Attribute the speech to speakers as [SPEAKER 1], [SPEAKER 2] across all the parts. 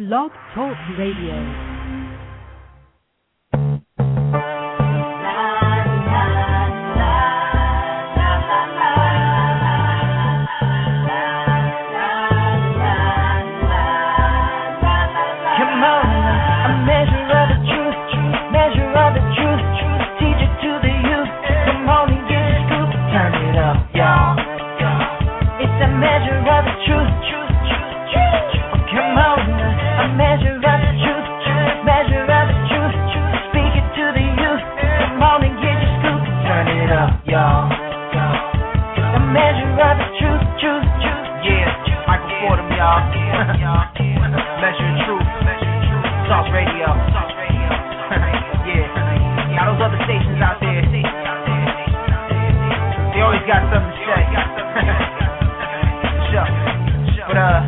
[SPEAKER 1] Blog Talk Radio.
[SPEAKER 2] Y'all. Measure truth.
[SPEAKER 3] Talk radio. yeah. Y'all those other stations out there. They always got something to say. sure. But uh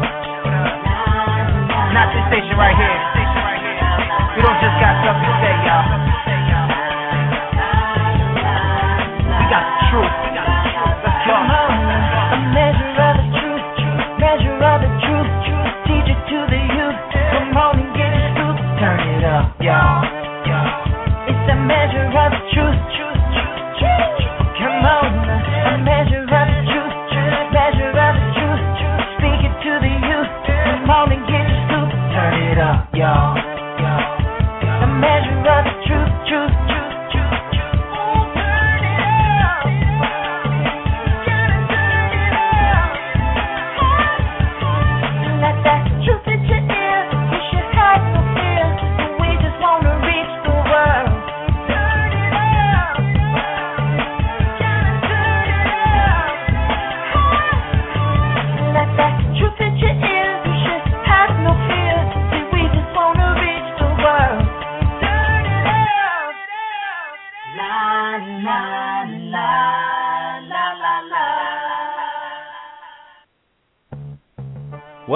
[SPEAKER 3] not this station right here.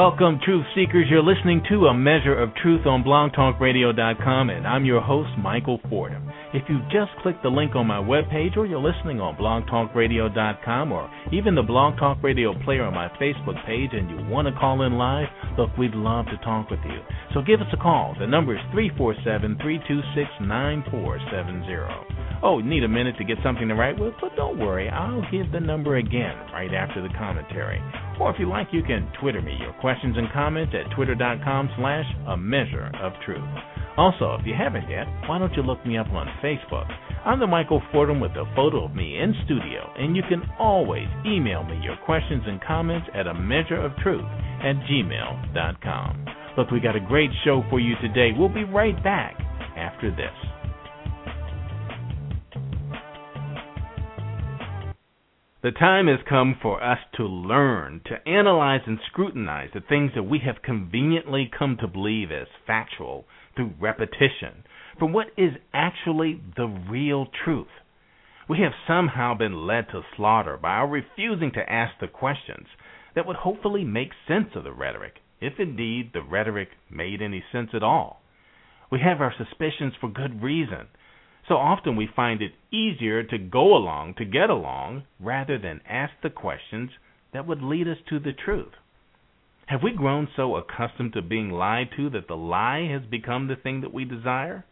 [SPEAKER 4] Welcome, Truth Seekers. You're listening to A Measure of Truth on blogtalkradio.com, and I'm your host, Michael Fordham. If you just clicked the link on my webpage, or you're listening on blogtalkradio.com, or even the Blog Talk Radio player on my Facebook page, and you want to call in live, look, we'd love to talk with you. So give us a call. The number is 347 326 9470. Oh, need a minute to get something to write with? But don't worry, I'll give the number again right after the commentary. Or if you like, you can Twitter me your questions and comments at twitter.com slash a measure of truth. Also, if you haven't yet, why don't you look me up on Facebook? I'm the Michael Fordham with a photo of me in studio, and you can always email me your questions and comments at a measure of truth at gmail.com. Look, we got a great show for you today. We'll be right back after this. The time has come for us to learn, to analyze and scrutinize the things that we have conveniently come to believe as factual through repetition from what is actually the real truth. We have somehow been led to slaughter by our refusing to ask the questions that would hopefully make sense of the rhetoric, if indeed the rhetoric made any sense at all. We have our suspicions for good reason. So often we find it easier to go along to get along rather than ask the questions that would lead us to the truth. Have we grown so accustomed to being lied to that the lie has become the thing that we desire?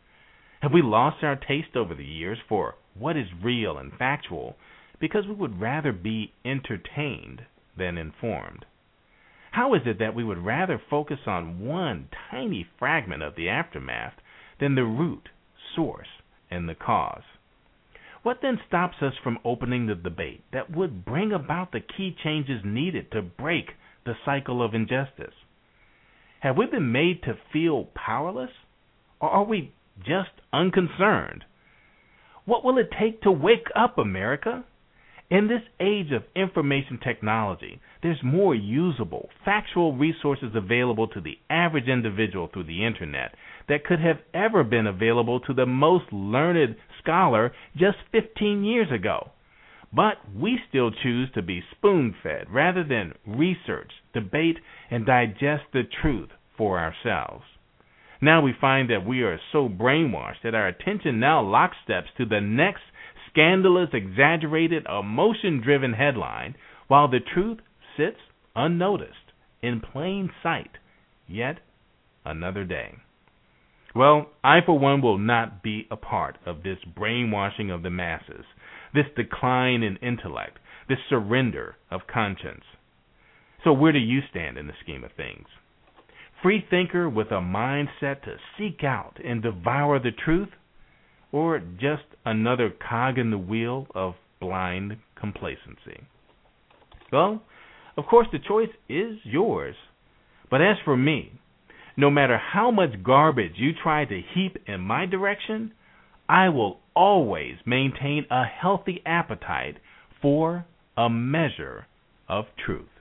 [SPEAKER 4] Have we lost our taste over the years for what is real and factual because we would rather be entertained than informed? How is it that we would rather focus on one tiny fragment of the aftermath than the root, source, and the cause? What then stops us from opening the debate that would bring about the key changes needed to break the cycle of injustice? Have we been made to feel powerless? Or are we just unconcerned? What will it take to wake up, America? In this age of information technology, there's more usable, factual resources available to the average individual through the internet that could have ever been available to the most learned scholar just 15 years ago. But we still choose to be spoon fed rather than research, debate, and digest the truth for ourselves. Now we find that we are so brainwashed that our attention now locksteps to the next scandalous, exaggerated, emotion driven headline, while the truth sits unnoticed, in plain sight, yet
[SPEAKER 5] another day. Well, I, for one, will not be a part of this brainwashing of the masses, this decline in intellect, this surrender of conscience. So, where do you stand in the scheme of things? Free thinker with a mindset to seek out and devour the truth? Or just another cog in the wheel of blind complacency? Well, of course, the choice is yours. But as for me, no matter how much garbage you try to heap in my direction, I will always maintain a healthy appetite for a measure of truth.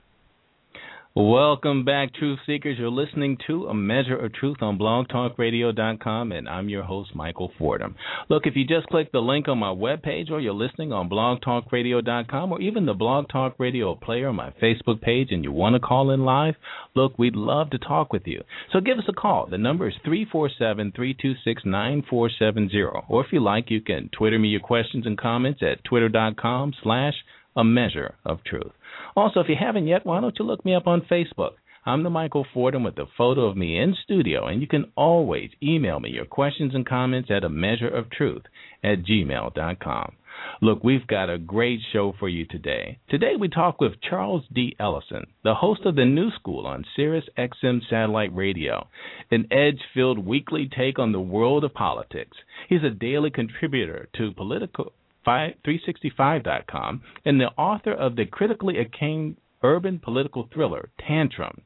[SPEAKER 4] Welcome back, Truth Seekers. You're listening to A Measure of Truth on blogtalkradio.com, and I'm your host, Michael Fordham. Look, if you just click the link on my webpage or you're listening on blogtalkradio.com or even the Blog Talk Radio player on my Facebook page and you want to call in live, look, we'd love to talk with you. So give us a call. The number is 347 326 9470. Or if you like, you can Twitter me your questions and comments at twitter.com slash a measure of truth. Also, if you haven't yet, why don't you look me up on Facebook? I'm the Michael Fordham with a photo of me in studio, and you can always email me your questions and comments at a measure of truth at gmail.com. Look, we've got a great show for you today. Today we talk with Charles D. Ellison, the host of the New School on Sirius XM Satellite Radio, an edge-filled weekly take on the world of politics. He's a daily contributor to Politic 365.com and the author of the critically acclaimed urban political thriller Tantrum.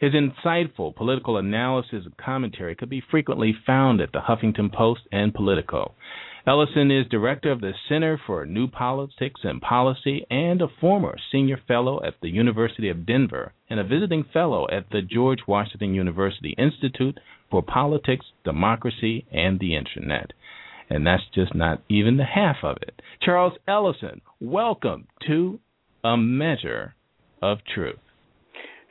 [SPEAKER 4] His insightful political analysis and commentary could be frequently found at the Huffington Post and Politico. Ellison is director of the Center for New Politics and Policy and a former senior fellow at the University of Denver and a visiting fellow at the George Washington University Institute for Politics, Democracy, and the Internet. And that's just not even the half of it. Charles Ellison, welcome to A Measure of Truth.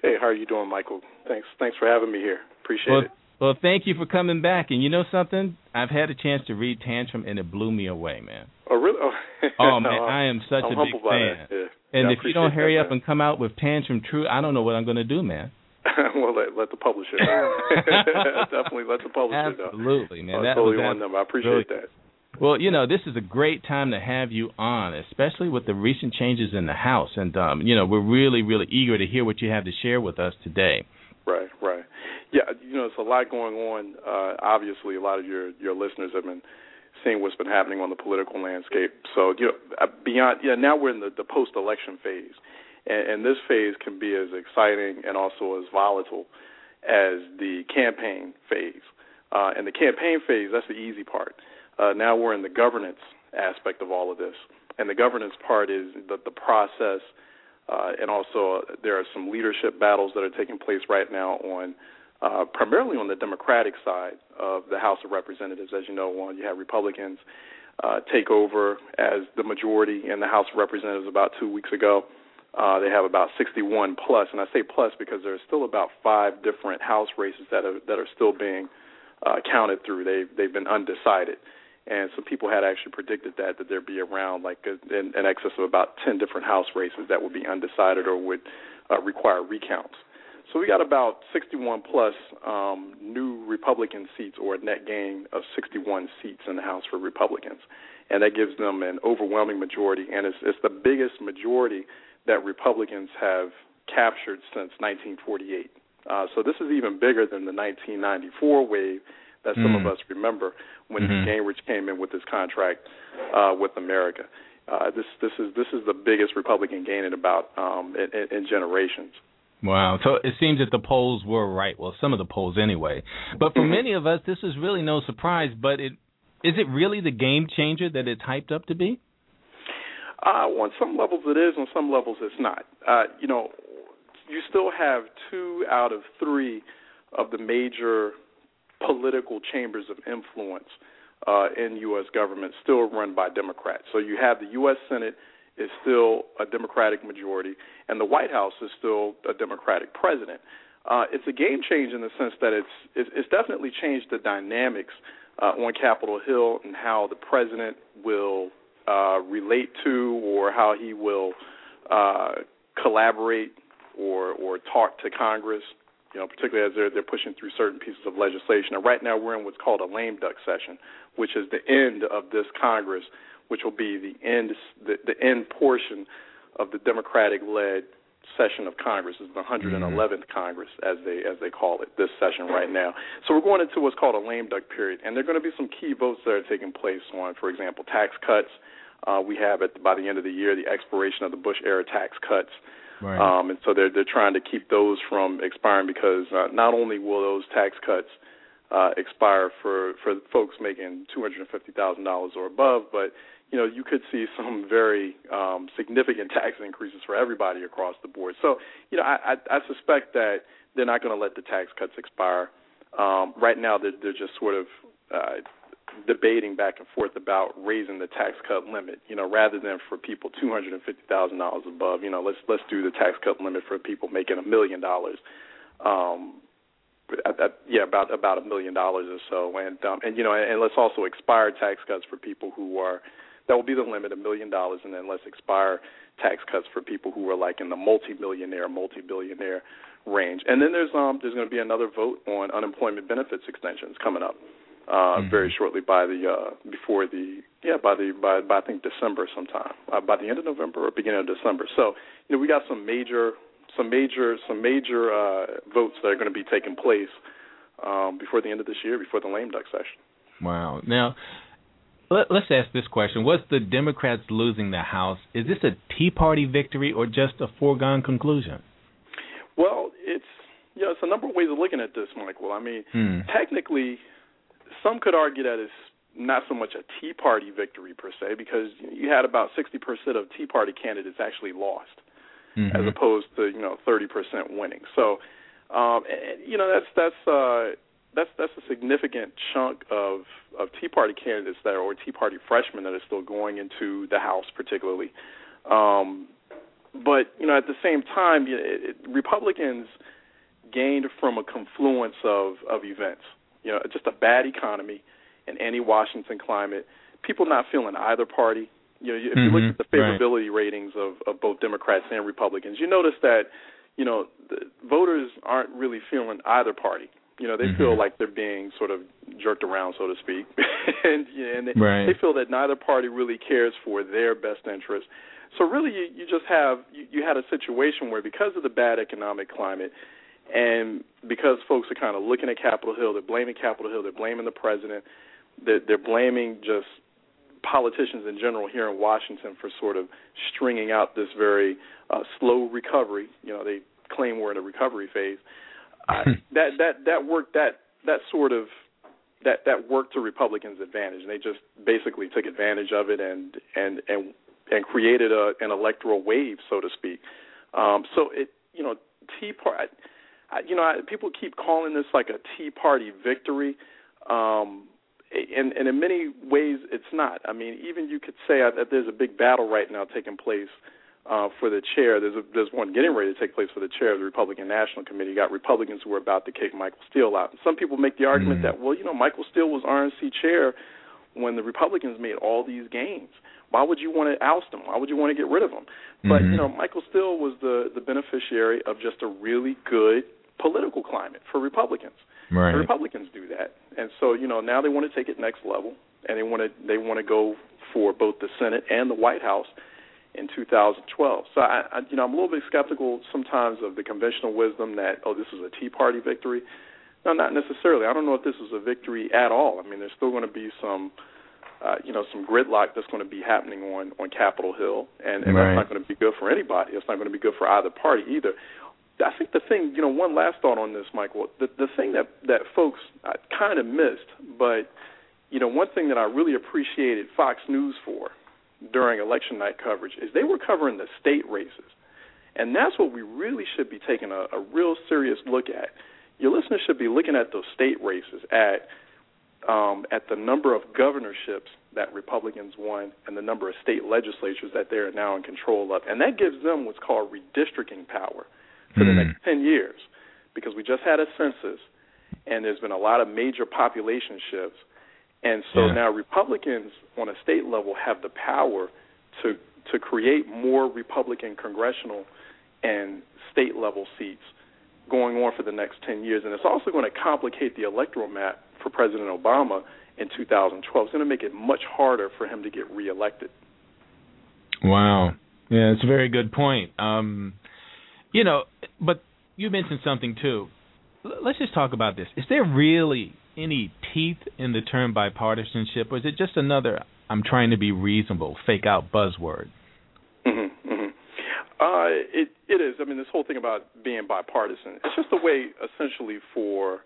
[SPEAKER 6] Hey, how are you doing, Michael? Thanks, thanks for having me here. Appreciate
[SPEAKER 4] well,
[SPEAKER 6] it.
[SPEAKER 4] Well, thank you for coming back. And you know something? I've had a chance to read Tantrum, and it blew me away, man.
[SPEAKER 6] Oh, really? Oh,
[SPEAKER 4] oh man, I am such
[SPEAKER 6] I'm
[SPEAKER 4] a big fan.
[SPEAKER 6] Yeah.
[SPEAKER 4] And
[SPEAKER 6] yeah,
[SPEAKER 4] if you don't hurry
[SPEAKER 6] that,
[SPEAKER 4] up and come out with Tantrum True, I don't know what I'm going to do, man.
[SPEAKER 6] well, let, let the publisher. Definitely let the publisher
[SPEAKER 4] know. Absolutely, man.
[SPEAKER 6] Oh,
[SPEAKER 4] that
[SPEAKER 6] totally
[SPEAKER 4] was
[SPEAKER 6] one number. I appreciate
[SPEAKER 4] really,
[SPEAKER 6] that.
[SPEAKER 4] Well, you know, this is a great time to have you on, especially with the recent changes in the House. And, um, you know, we're really, really eager to hear what you have to share with us today.
[SPEAKER 6] Right, right. Yeah, you know, there's a lot going on. Uh, obviously, a lot of your, your listeners have been seeing what's been happening on the political landscape. So, you know, uh, beyond, yeah, now we're in the, the post election phase. And, and this phase can be as exciting and also as volatile as the campaign phase. Uh, and the campaign phase, that's the easy part. Uh, now we're in the governance aspect of all of this, and the governance part is the, the process, uh, and also uh, there are some leadership battles that are taking place right now on uh, primarily on the Democratic side of the House of Representatives. As you know, one you have Republicans uh, take over as the majority in the House of Representatives about two weeks ago. Uh, they have about 61 plus, and I say plus because there's still about five different House races that are that are still being uh, counted through. They they've been undecided and some people had actually predicted that that there'd be around like a, in, in excess of about 10 different house races that would be undecided or would uh, require recounts. So we got about 61 plus um, new Republican seats or a net gain of 61 seats in the House for Republicans, and that gives them an overwhelming majority, and it's, it's the biggest majority that Republicans have captured since 1948. Uh, so this is even bigger than the 1994 wave that some
[SPEAKER 4] mm.
[SPEAKER 6] of us remember when
[SPEAKER 4] mm-hmm.
[SPEAKER 6] Gingrich came in with his contract uh, with America. Uh, this this is this is the biggest Republican gain in about um, in, in generations.
[SPEAKER 4] Wow. So it seems that the polls were right. Well, some of the polls anyway. But for many of us, this is really no surprise. But it is it really the game changer that it's hyped up to be?
[SPEAKER 6] Uh, on some levels it is, on some levels it's not. Uh, you know, you still have two out of three of the major political chambers of influence uh, in U.S. government still run by Democrats. So you have the U.S. Senate is still a Democratic majority, and the White House is still a Democratic president. Uh, it's a game change in the sense that it's it's, it's definitely changed the dynamics uh, on Capitol Hill and how the president will uh, relate to or how he will uh, collaborate or or talk to Congress You know, particularly as they're they're pushing through certain pieces of legislation. And right now we're in what's called a lame duck session, which is the end of this Congress, which will be the end the, the end portion of the Democratic-led session of Congress. It's the 111th mm-hmm. Congress, as they as they call it, this session right now. So we're going into what's called a lame duck period, and there are going to be some key votes that are taking place on, for example, tax cuts. Uh, we have at by the end of the year the expiration of the Bush era tax cuts.
[SPEAKER 4] Right.
[SPEAKER 6] Um, and so they're they're trying to keep those from expiring because uh, not only will those tax cuts uh, expire for for folks making two hundred and fifty thousand dollars or above, but you know, you could see some very um, significant tax increases for everybody across the board. So, you know, I, I, I suspect that they're not going to let the tax cuts expire. Um, right now, they're, they're just sort of uh, debating back and forth about raising the tax cut limit. You know, rather than for people two hundred and fifty thousand dollars above, you know, let's let's do the tax cut limit for people making a million dollars. Um, at, at, yeah, about about a million dollars or so, and um, and you know, and, and let's also expire tax cuts for people who are that will be the limit, a million dollars, and then let's expire tax cuts for people who are like in the multi-millionaire, multi-billionaire range. And then there's um there's going to be another vote on unemployment benefits extensions coming up uh mm-hmm. very shortly by the uh before the yeah by the by, by I think December sometime uh, by the end of November or beginning of December. So you know we got some major some major some major uh votes that are going to be taking place um before the end of this year before the lame duck session.
[SPEAKER 4] Wow. Now let, us ask this question: Was the Democrats losing the House? Is this a Tea Party victory or just a foregone conclusion?
[SPEAKER 6] Well, it's you know, it's a number of ways of looking at this, Michael. I mean,
[SPEAKER 4] hmm.
[SPEAKER 6] technically, some could argue that it's not so much a Tea Party victory per se, because you had about sixty percent of Tea Party candidates actually lost,
[SPEAKER 4] mm-hmm.
[SPEAKER 6] as opposed to you know thirty percent winning. So, um, and, you know, that's that's. uh that's that's a significant chunk of of Tea Party candidates that are or Tea Party freshmen that are still going into the House, particularly. Um, but you know, at the same time, it, it, Republicans gained from a confluence of of events. You know, just a bad economy, an anti-Washington climate, people not feeling either party. You know, if
[SPEAKER 4] mm-hmm,
[SPEAKER 6] you look at the favorability
[SPEAKER 4] right.
[SPEAKER 6] ratings of of both Democrats and Republicans, you notice that you know the voters aren't really feeling either party. You know, they
[SPEAKER 4] mm-hmm.
[SPEAKER 6] feel like they're being sort of jerked around, so to speak, and and they,
[SPEAKER 4] right.
[SPEAKER 6] they feel that neither party really cares for their best interest. So really, you, you just have you, you had a situation where because of the bad economic climate, and because folks are kind of looking at Capitol Hill, they're blaming Capitol Hill, they're blaming the president, they're, they're blaming just politicians in general here in Washington for sort of stringing out this very uh, slow recovery. You know, they claim we're in a recovery phase. I, that that that worked that that sort of that that worked to Republicans' advantage. And they just basically took advantage of it and and and and created a an electoral wave, so to speak. Um, so it you know Tea Party. I, you know, I, people keep calling this like a Tea Party victory, um, and, and in many ways it's not. I mean, even you could say that there's a big battle right now taking place uh, for the chair. There's a, there's one getting ready to take place for the chair of the Republican National Committee. You got Republicans who are about to kick Michael Steele out. And some people make the argument
[SPEAKER 4] mm-hmm.
[SPEAKER 6] that well, you know, Michael Steele was RNC chair when the Republicans made all these gains. Why would you want to oust him? Why would you want to get rid of him?
[SPEAKER 4] Mm-hmm.
[SPEAKER 6] But you know, Michael Steele was the the beneficiary of just a really good political climate for Republicans.
[SPEAKER 4] Right.
[SPEAKER 6] The Republicans do that, and so you know now they want to take it next level, and they want to they want to go for both the Senate and the White House in 2012. So I, I, you know, I'm a little bit skeptical sometimes of the conventional wisdom that oh, this is a Tea Party victory. No, not necessarily. I don't know if this is a victory at all. I mean, there's still going to be some, uh, you know, some gridlock that's going to be happening on on Capitol Hill, and, and
[SPEAKER 4] right.
[SPEAKER 6] that's not going to be good for anybody. It's not going to be good for either party either. I think the thing, you know, one last thought on this, Michael. The the thing that that folks kind of missed, but you know, one thing that I really appreciated Fox News for during election night coverage is they were covering the state races. And that's what we really should be taking a, a real serious look at. Your listeners should be looking at those state races, at um, at the number of governorships that Republicans won and the number of state legislatures that they are now in control of. And that gives them what's called redistricting power for the
[SPEAKER 4] Mm.
[SPEAKER 6] next 10 years because we just had a census and there's been a lot of major population shifts and so
[SPEAKER 4] Yeah.
[SPEAKER 6] now Republicans on a state level have the power to to create more Republican congressional and state level seats going on for the next 10 years. And it's also going to complicate the electoral map for President Obama in 2012. It's going to make it much harder for him to get reelected.
[SPEAKER 4] Wow. Yeah, it's a very good point. Um, you know, but you mentioned something too. Let's just talk about this. Is there really any teeth in the term bipartisanship, or is it just another "I'm trying to be reasonable" fake out buzzword?
[SPEAKER 6] Mm-hmm, mm-hmm. Uh, it it is. I mean, this whole thing about being bipartisan. It's just a way, essentially, for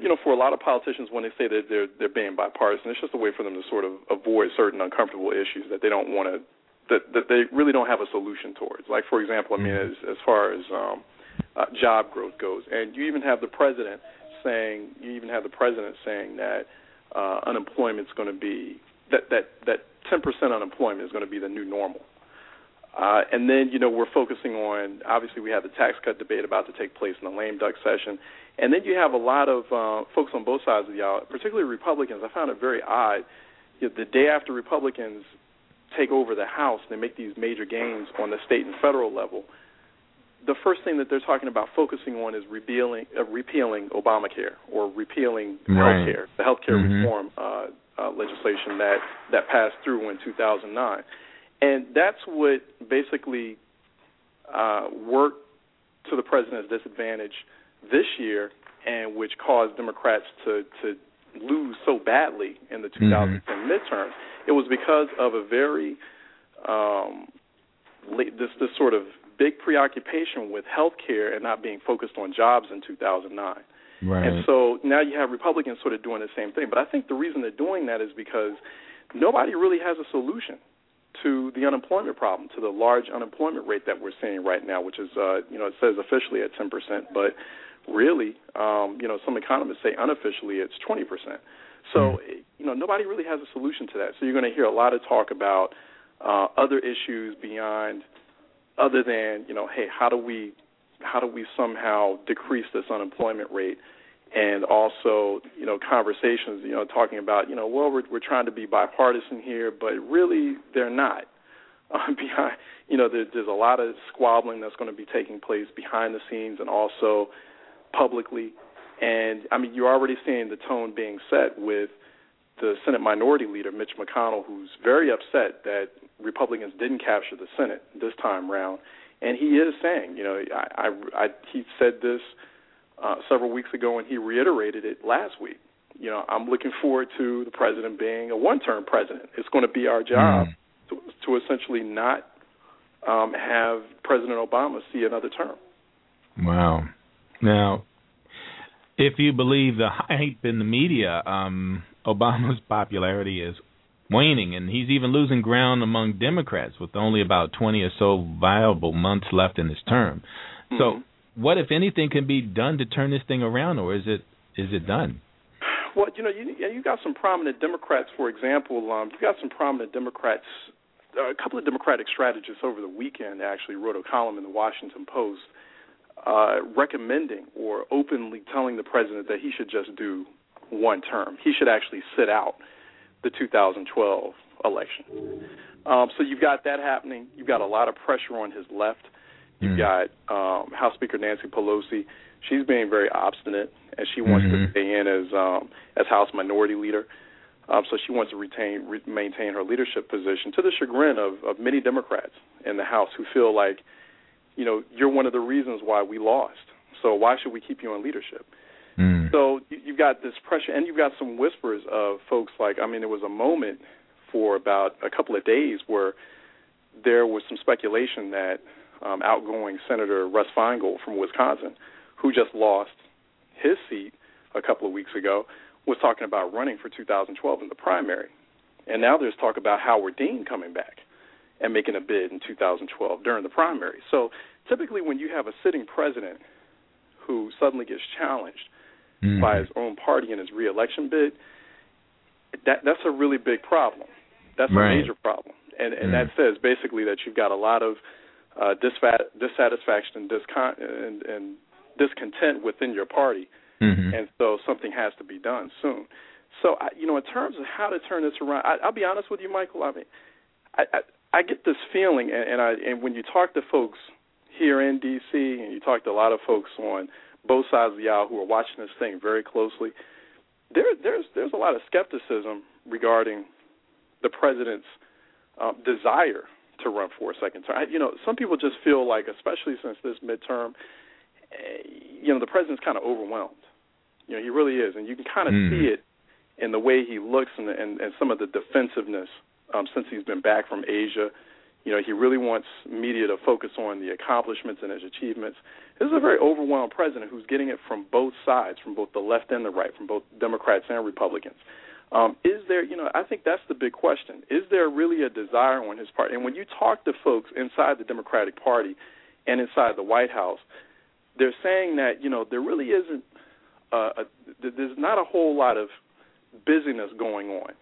[SPEAKER 6] you know, for a lot of politicians when they say that they're they're being bipartisan, it's just a way for them to sort of avoid certain uncomfortable issues that they don't want to that that they really don't have a solution towards. Like for example, I mean, as as far as um, uh, job growth goes, and you even have the president saying, you even have the president saying that uh, unemployment's going to be that that that 10% unemployment is going to be the new normal. Uh, and then, you know, we're focusing on obviously we have the tax cut debate about to take place in the lame duck session, and then you have a lot of uh, folks on both sides of the aisle, particularly Republicans. I found it very odd. You know, the day after Republicans take over the House, they make these major gains on the state and federal level. The first thing that they're talking about focusing on is repealing, uh, repealing Obamacare or repealing
[SPEAKER 4] Right.
[SPEAKER 6] health care, the health care
[SPEAKER 4] Mhm.
[SPEAKER 6] reform uh, uh, legislation that that passed through in 2009, and that's what basically uh, worked to the president's disadvantage this year, and which caused Democrats to to lose so badly in the 2010 midterms. It was because of a very um, late, this this sort of big preoccupation with health care and not being focused on jobs in 2009.
[SPEAKER 4] Right.
[SPEAKER 6] And so now you have Republicans sort of doing the same thing. But I think the reason they're doing that is because nobody really has a solution to the unemployment problem, to the large unemployment rate that we're seeing right now, which is, uh, you know, it says officially at 10%, but really, um, you know, some economists say unofficially it's 20%. So, you know, nobody really has a solution to that. So you're going to hear a lot of talk about uh, other issues beyond, other than, you know, hey, how do we, how do we somehow decrease this unemployment rate? and also you know conversations you know talking about you know well we're we're trying to be bipartisan here but really they're not uh, behind you know there, there's a lot of squabbling that's going to be taking place behind the scenes and also publicly and I mean you're already seeing the tone being set with the Senate Minority Leader Mitch McConnell who's very upset that Republicans didn't capture the Senate this time round and he is saying you know I I, I he said this uh, several weeks ago, and he reiterated it last week. You know, I'm looking forward to the president being a one-term president. It's going to be our job
[SPEAKER 4] Mm.
[SPEAKER 6] to, to essentially not um, have President Obama see another term.
[SPEAKER 4] Wow. Now, if you believe the hype in the media, um, Obama's popularity is waning, and he's even losing ground among Democrats with only about 20 or so viable months left in his term. So,
[SPEAKER 6] Mhm.
[SPEAKER 4] what, if anything, can be done to turn this thing around, or is it is it done?
[SPEAKER 6] Well, you know, you you got some prominent Democrats, for example. Um, you got some prominent Democrats. Uh, a couple of Democratic strategists over the weekend actually wrote a column in the Washington Post uh, recommending or openly telling the president that he should just do one term. He should actually sit out the 2012 election. Um, so you've got that happening. You've got a lot of pressure on his left. You've
[SPEAKER 4] Mm.
[SPEAKER 6] got um, House Speaker Nancy Pelosi. She's being very obstinate, and she wants to
[SPEAKER 4] Mhm.
[SPEAKER 6] stay in as um, as House Minority Leader. Um, so she wants to retain re- maintain her leadership position to the chagrin of, of many Democrats in the House who feel like, you know, you're one of the reasons why we lost. So why should we keep you in leadership?
[SPEAKER 4] Mm.
[SPEAKER 6] So you- you've got this pressure, and you've got some whispers of folks like, I mean, there was a moment for about a couple of days where there was some speculation that um, outgoing Senator Russ Feingold from Wisconsin, who just lost his seat a couple of weeks ago, was talking about running for 2012 in the primary. And now there's talk about Howard Dean coming back and making a bid in 2012 during the primary. So typically, when you have a sitting president who suddenly gets challenged
[SPEAKER 4] Mhm.
[SPEAKER 6] by his own party in his reelection bid, that that's a really big problem. That's
[SPEAKER 4] Right.
[SPEAKER 6] a major problem, and and
[SPEAKER 4] Mm.
[SPEAKER 6] that says basically that you've got a lot of uh, disfat- dissatisfaction and, discon- and and discontent within your party,
[SPEAKER 4] Mhm.
[SPEAKER 6] and so something has to be done soon. So I, you know, in terms of how to turn this around, I, I'll be honest with you, Michael. I mean, I I, I get this feeling, and, and I and when you talk to folks here in D.C., and you talk to a lot of folks on both sides of the aisle who are watching this thing very closely. There, there's there's a lot of skepticism regarding the president's um, desire to run for a second term. I, you know, some people just feel like, especially since this midterm, eh, you know, the president's kind of overwhelmed. You know, he really is, and you can kind of
[SPEAKER 4] Mm.
[SPEAKER 6] see it in the way he looks and, and, and some of the defensiveness um, since he's been back from Asia. You know, he really wants media to focus on the accomplishments and his achievements. This is a very overwhelmed president who's getting it from both sides, from both the left and the right, from both Democrats and Republicans. Um, is there, you know, I think that's the big question. Is there really a desire on his part? And when you talk to folks inside the Democratic Party and inside the White House, they're saying that, you know, there really isn't, uh, a, there's not a whole lot of busyness going on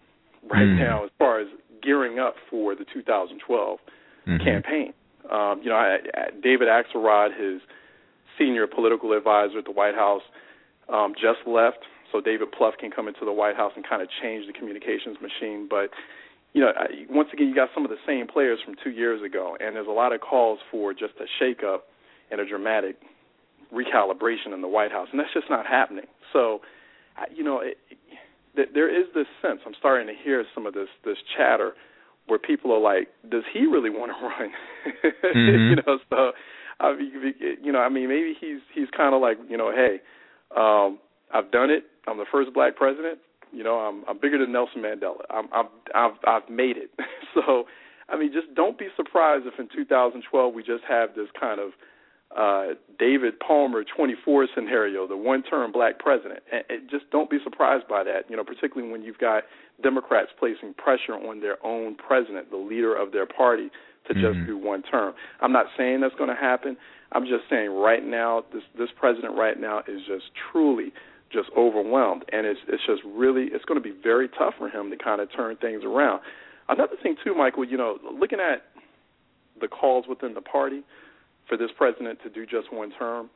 [SPEAKER 6] right
[SPEAKER 4] Mm.
[SPEAKER 6] now as far as gearing up for the 2012
[SPEAKER 4] Mhm.
[SPEAKER 6] campaign. Um, you know, I, I, David Axelrod, his senior political advisor at the White House, um, just left, so David Plouffe can come into the White House and kind of change the communications machine. But you know, I, once again, you got some of the same players from two years ago, and there's a lot of calls for just a shakeup and a dramatic recalibration in the White House, and that's just not happening. So, you know, it, th- there is this sense. I'm starting to hear some of this this chatter where people are like, "Does he really want to run?"
[SPEAKER 4] Mhm.
[SPEAKER 6] you know, so I mean, you know, I mean, maybe he's he's kind of like, you know, hey, um, I've done it. I'm the first black president. You know, I'm I'm bigger than Nelson Mandela. I'm I'm I've I've made it. so, I mean, just don't be surprised if in 2012 we just have this kind of uh David Palmer 24 scenario, the one-term black president. And, and just don't be surprised by that. You know, particularly when you've got Democrats placing pressure on their own president, the leader of their party, to just
[SPEAKER 4] Mhm.
[SPEAKER 6] do one term. I'm not saying that's going to happen. I'm just saying right now, this this president right now is just truly just overwhelmed, and it's it's just really it's going to be very tough for him to kind of turn things around. Another thing too, Michael, you know, looking at the calls within the party for this president to do just one term,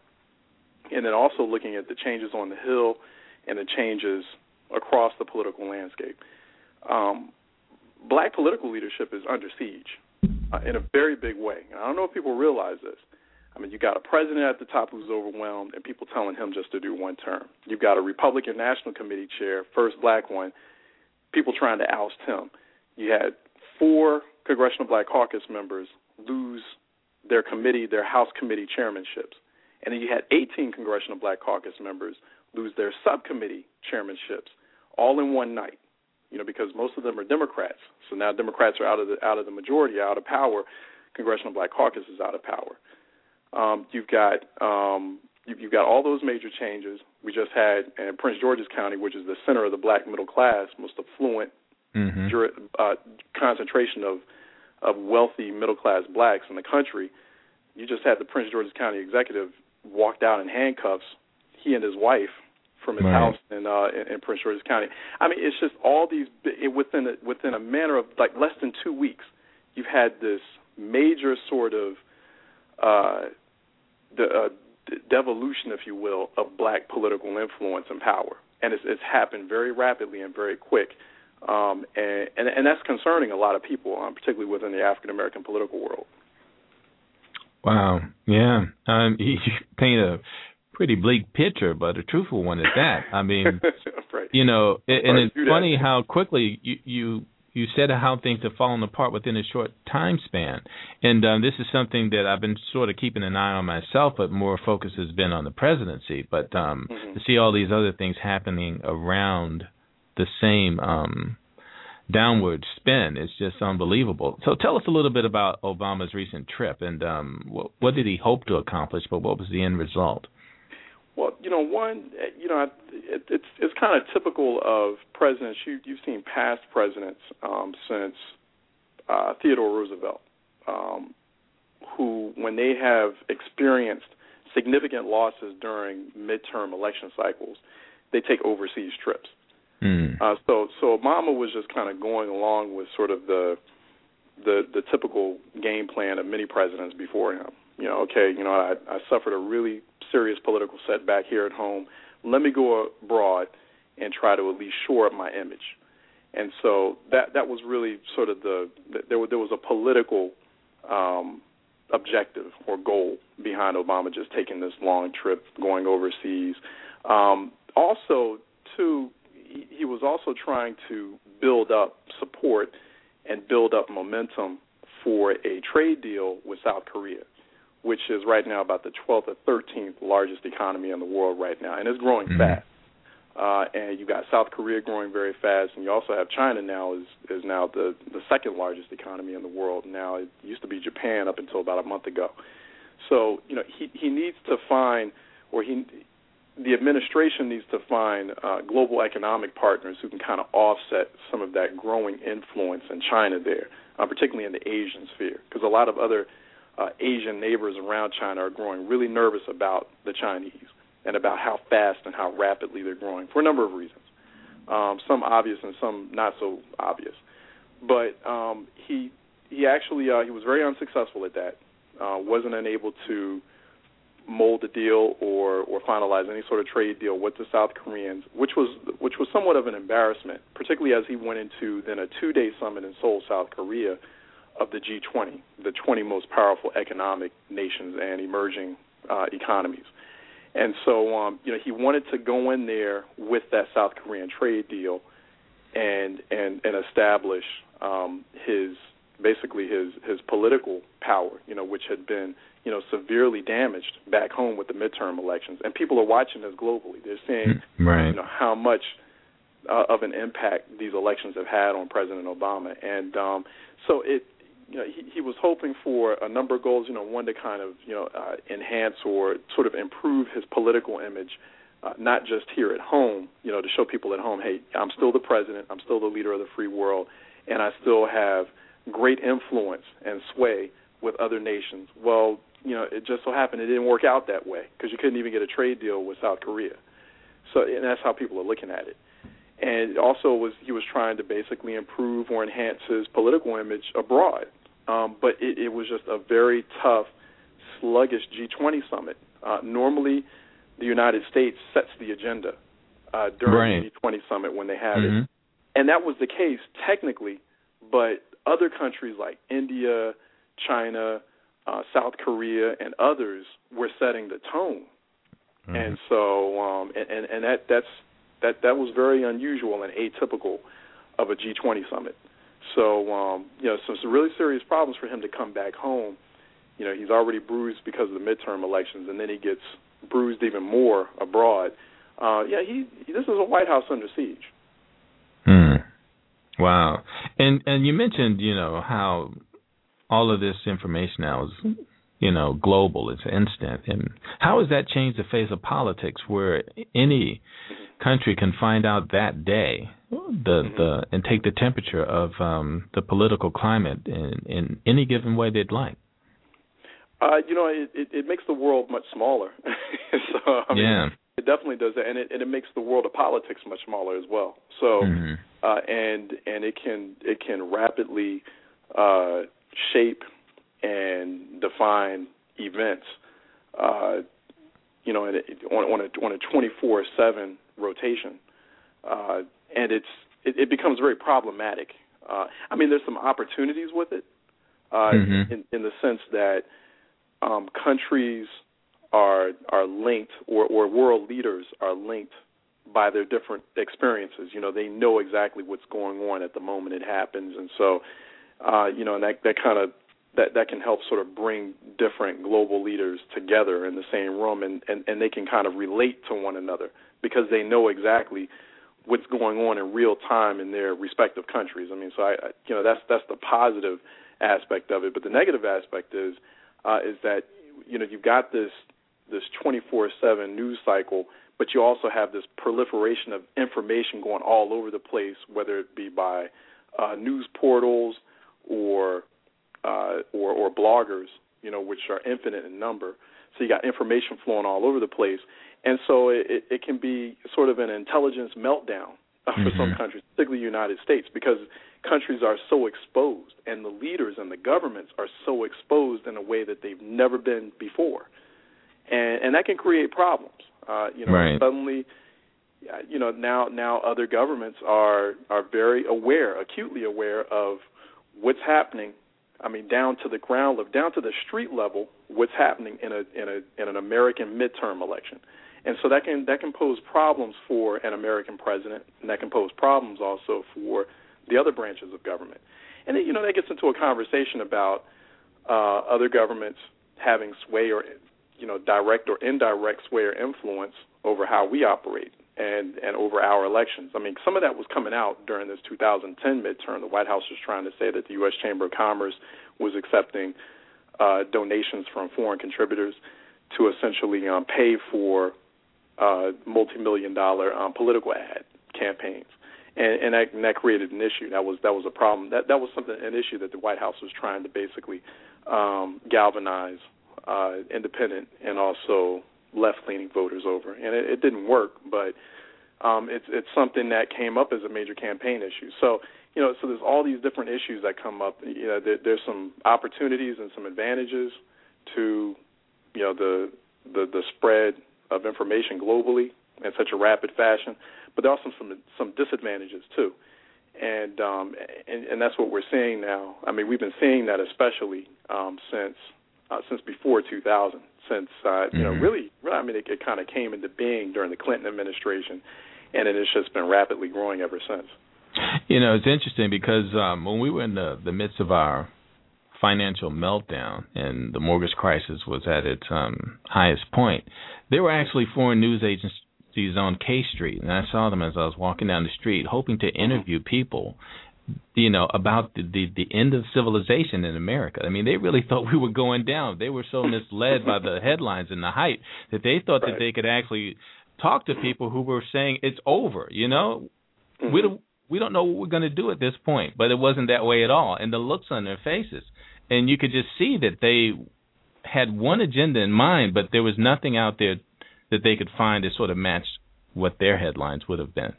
[SPEAKER 6] and then also looking at the changes on the Hill and the changes across the political landscape. Um, black political leadership is under siege uh, in a very big way. And I don't know if people realize this. I mean, you got a president at the top who's overwhelmed, and people telling him just to do one term. You've got a Republican National Committee chair, first black one, people trying to oust him. You had four Congressional Black Caucus members lose their committee, their House committee chairmanships. And then you had 18 Congressional Black Caucus members lose their subcommittee chairmanships all in one night. You know, because most of them are Democrats. So now Democrats are out of the out of the majority, out of power. Congressional Black Caucus is out of power. Um, you've got um, you've, you've got all those major changes. We just had in Prince George's County, which is the center of the black middle class, most affluent
[SPEAKER 4] Mhm.
[SPEAKER 6] uh, concentration of of wealthy middle class blacks in the country. You just had the Prince George's County executive walked out in handcuffs, he and his wife from his
[SPEAKER 4] Right.
[SPEAKER 6] house in, uh, in in Prince George's County. I mean, it's just all these it, within a, within a matter of like less than two weeks, you've had this major sort of uh, the uh, d- devolution, if you will, of black political influence and power, and it's, it's happened very rapidly and very quick, um, and, and and that's concerning a lot of people, um, particularly within the African American political world.
[SPEAKER 4] Wow. Yeah. Um, you paint a pretty bleak picture, but a truthful one at that. I mean,
[SPEAKER 6] right.
[SPEAKER 4] you know, it,
[SPEAKER 6] and
[SPEAKER 4] it's
[SPEAKER 6] do that.
[SPEAKER 4] funny how quickly you you you said how things have fallen apart within a short time span. And um, this is something that I've been sort of keeping an eye on myself, but more focus has been on the presidency. But um,
[SPEAKER 6] Mhm.
[SPEAKER 4] to see all these other things happening around the same um, downward spin. It's just unbelievable. So tell us a little bit about Obama's recent trip and um, what, what did he hope to accomplish, but what was the end result?
[SPEAKER 6] Well, you know, one, you know, it, it's it's kind of typical of presidents. You you've seen past presidents um, since uh, Theodore Roosevelt, um, who, when they have experienced significant losses during midterm election cycles, they take overseas trips.
[SPEAKER 4] Mm.
[SPEAKER 6] Uh, so so Obama was just kind of going along with sort of the the the typical game plan of many presidents before him. You know, okay, you know, I, I suffered a really serious political setback here at home. Let me go abroad and try to at least shore up my image. And so that that was really sort of the there was there was a political um, objective or goal behind Obama just taking this long trip, going overseas. Um, also, too, he, he was also trying to build up support and build up momentum for a trade deal with South Korea, which is right now about the 12th or 13th largest economy in the world right now, and it's growing
[SPEAKER 4] Mhm.
[SPEAKER 6] fast. Uh, and you got South Korea growing very fast, and you also have China now is is now the the second largest economy in the world. Now it used to be Japan up until about a month ago. So you know he he needs to find, or he the administration needs to find uh, global economic partners who can kind of offset some of that growing influence in China there, uh, particularly in the Asian sphere, because a lot of other uh, Asian neighbors around China are growing really nervous about the Chinese and about how fast and how rapidly they're growing for a number of reasons. Um, some obvious and some not so obvious. But um, he he actually uh, he was very unsuccessful at that. Uh, wasn't unable to mold a deal or or finalize any sort of trade deal with the South Koreans, which was which was somewhat of an embarrassment, particularly as he went into then a two-day summit in Seoul, South Korea, of the G20, the 20 most powerful economic nations and emerging uh, economies. And so, um, you know, he wanted to go in there with that South Korean trade deal and and and establish um, his basically his his political power, you know, which had been you know severely damaged back home with the midterm elections. And people are watching this globally. They're seeing
[SPEAKER 4] Right.
[SPEAKER 6] you know how much uh, of an impact these elections have had on President Obama, and um, so it. You know, he, he was hoping for a number of goals. You know, one to kind of you know uh, enhance or sort of improve his political image, uh, not just here at home. You know, to show people at home, hey, I'm still the president. I'm still the leader of the free world, and I still have great influence and sway with other nations. Well, you know, it just so happened it didn't work out that way because you couldn't even get a trade deal with South Korea. So, and that's how people are looking at it. And also was he was trying to basically improve or enhance his political image abroad. Um, but it, it was just a very tough, sluggish G20 summit. Uh, normally, the United States sets the agenda uh, during
[SPEAKER 4] Right.
[SPEAKER 6] the G20 summit when they have
[SPEAKER 4] Mhm.
[SPEAKER 6] it, and that was the case technically. But other countries like India, China, uh, South Korea, and others were setting the tone
[SPEAKER 4] Mhm.
[SPEAKER 6] and so um and, and and that that's that that was very unusual and atypical of a G20 summit. So um you know some, some really serious problems for him to come back home. You know he's already bruised because of the midterm elections, and then he gets bruised even more abroad. Uh yeah, he this is a White House under siege.
[SPEAKER 4] Wow. And and you mentioned, you know, how all of this information now is, you know, global. It's instant. And how has that changed the face of politics, where any country can find out that day the the and take the temperature of um, the political climate in in any given way they'd like?
[SPEAKER 6] Uh, you know, it, it, it makes the world much smaller. so I mean,
[SPEAKER 4] yeah.
[SPEAKER 6] it definitely does that, and it and it makes the world of politics much smaller as well. So.
[SPEAKER 4] Mhm.
[SPEAKER 6] Uh, and and it can it can rapidly uh, shape and define events. Uh, you know, it, on, on a on a twenty four seven rotation, uh, and it's it, it becomes very problematic. Uh, I mean, there's some opportunities with it, uh,
[SPEAKER 4] Mhm.
[SPEAKER 6] in, in the sense that um, countries are are linked, or, or world leaders are linked by their different experiences. You know, they know exactly what's going on at the moment it happens, and so, uh, you know, and that that kind of that that can help sort of bring different global leaders together in the same room, and and and they can kind of relate to one another because they know exactly what's going on in real time in their respective countries. I mean, so I, I you know that's that's the positive aspect of it, but the negative aspect is uh, is that you know you've got this this 24/7 news cycle, but you also have this proliferation of information going all over the place, whether it be by uh, news portals or uh, or, or bloggers, you know, which are infinite in number. So you got information flowing all over the place, and so it, it, can be sort of an intelligence meltdown uh, for some
[SPEAKER 4] Mhm.
[SPEAKER 6] countries, particularly the United States, because countries are so exposed, and the leaders and the governments are so exposed in a way that they've never been before, and and that can create problems. Uh, you know,
[SPEAKER 4] Right.
[SPEAKER 6] suddenly, uh, you know, now now other governments are are very aware, acutely aware of what's happening I mean, down to the ground level, down to the street level, what's happening in a in a in an American midterm election, and so that can that can pose problems for an American president, and that can pose problems also for the other branches of government, and you know that gets into a conversation about uh, other governments having sway or you know direct or indirect or influence over how we operate and and over our elections. I mean, some of that was coming out during this 2010 midterm. The White House was trying to say that the U.S. Chamber of Commerce was accepting uh, donations from foreign contributors to essentially um, pay for uh, multi-million dollar um, political ad campaigns, and, and, that, and that created an issue. That was that was a problem. That that was something an issue that the White House was trying to basically um, galvanize uh, independent and also left-leaning voters over, and it, it didn't work. But um, it's it's something that came up as a major campaign issue. So you know, so there's all these different issues that come up. You know, there, there's some opportunities and some advantages to you know the the the spread of information globally in such a rapid fashion, but there are also some some disadvantages too. And um, and, and that's what we're seeing now. I mean, we've been seeing that especially um, since uh, since before 2000, since uh, mm-hmm. you know mm-hmm. really, really, I mean, it, it kind of came into being during the Clinton administration, and it has just been rapidly growing ever since.
[SPEAKER 4] You know, it's interesting because um, when we were in the the midst of our financial meltdown and the mortgage crisis was at its um, highest point, there were actually foreign news agencies on K Street, and I saw them as I was walking down the street, hoping to mm-hmm. interview people you know about the, the the end of civilization in America. I mean, they really thought we were going down. They were so misled by the headlines and the hype that they thought right. that they could actually talk to people who were saying it's over. You know, mm-hmm. we don't we don't know what we're going to do at this point, but it wasn't that way at all. And the looks on their faces, and you could just see that they had one agenda in mind, but there was nothing out there that they could find that sort of matched what their headlines would have been.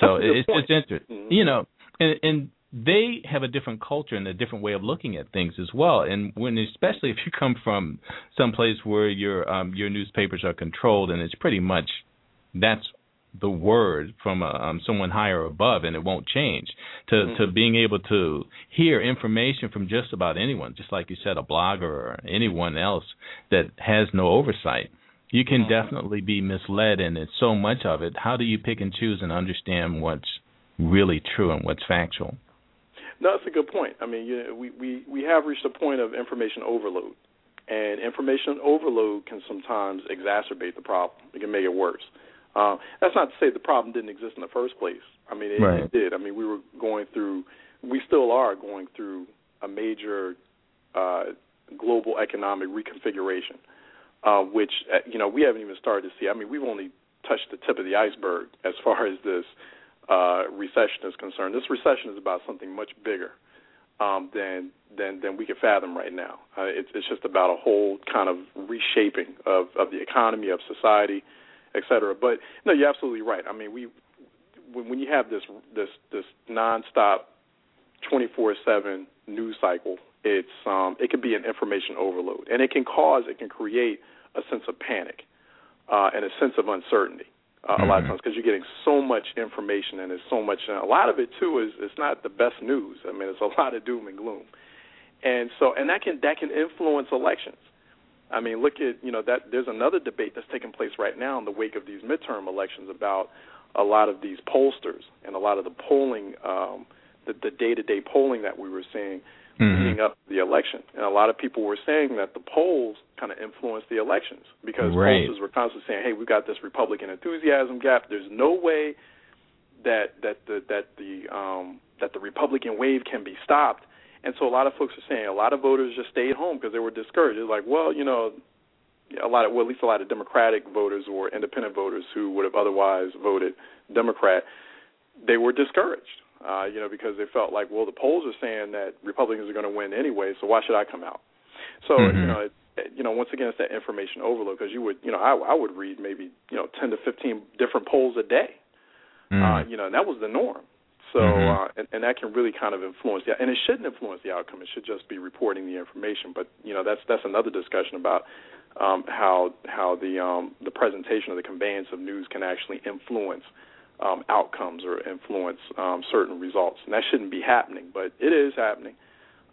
[SPEAKER 4] So it's just interesting, mm-hmm. you know, and, and they have a different culture and a different way of looking at things as well. And when, especially if you come from some place where your um, your newspapers are controlled, and it's pretty much that's the word from uh, um, someone higher above, and it won't change. To mm-hmm. to being able to hear information from just about anyone, just like you said, a blogger or anyone else that has no oversight. You can mm-hmm. definitely be misled, and it's so much of it. How do you pick and choose and understand what's really true and what's factual?
[SPEAKER 6] No, that's a good point. I mean, you know, we, we, we have reached a point of information overload, and information overload can sometimes exacerbate the problem. It can make it worse. Um, that's not to say the problem didn't exist in the first place. I mean, it, right. it did. I mean, we were going through, we still are going through a major uh, global economic reconfiguration, uh, which uh, you know we haven't even started to see. I mean, we've only touched the tip of the iceberg as far as this uh, recession is concerned. This recession is about something much bigger um, than than than we can fathom right now. Uh, it's it's just about a whole kind of reshaping of of the economy, of society, et cetera. But no, you're absolutely right. I mean, we when, when you have this this this nonstop, 24/7 news cycle, it's um, it can be an information overload, and it can cause it can create a sense of panic uh, and a sense of uncertainty uh, mm-hmm. a lot of mm-hmm. times because you're getting so much information and there's so much. Uh, a lot of it too is it's not the best news. I mean, it's a lot of doom and gloom, and so and that can that can influence elections. I mean, look at you know that there's another debate that's taking place right now in the wake of these midterm elections about a lot of these pollsters and a lot of the polling, um, the, the day-to-day polling that we were seeing mm-hmm. leading up the election. And a lot of people were saying that the polls kind of influenced the elections because right. pollsters were constantly saying, "Hey, we've got this Republican enthusiasm gap. There's no way that that the that the um, that the Republican wave can be stopped." And so a lot of folks are saying a lot of voters just stayed home because they were discouraged. It's like, well, you know, a lot of well, at least a lot of Democratic voters or independent voters who would have otherwise voted Democrat, they were discouraged uh, you know, because they felt like, well, the polls are saying that Republicans are going to win anyway, so why should I come out? So, mm-hmm. you know, it, you know, once again, it's that information overload because you would, you know, I, I would read maybe, you know, ten to fifteen different polls a day, mm-hmm. uh, you know, and that was the norm. So, mm-hmm. uh, and, and that can really kind of influence the, and it shouldn't influence the outcome. It should just be reporting the information. But you know, that's that's another discussion about um, how how the um, the presentation of the conveyance of news can actually influence um, outcomes or influence um, certain results. And that shouldn't be happening, but it is happening.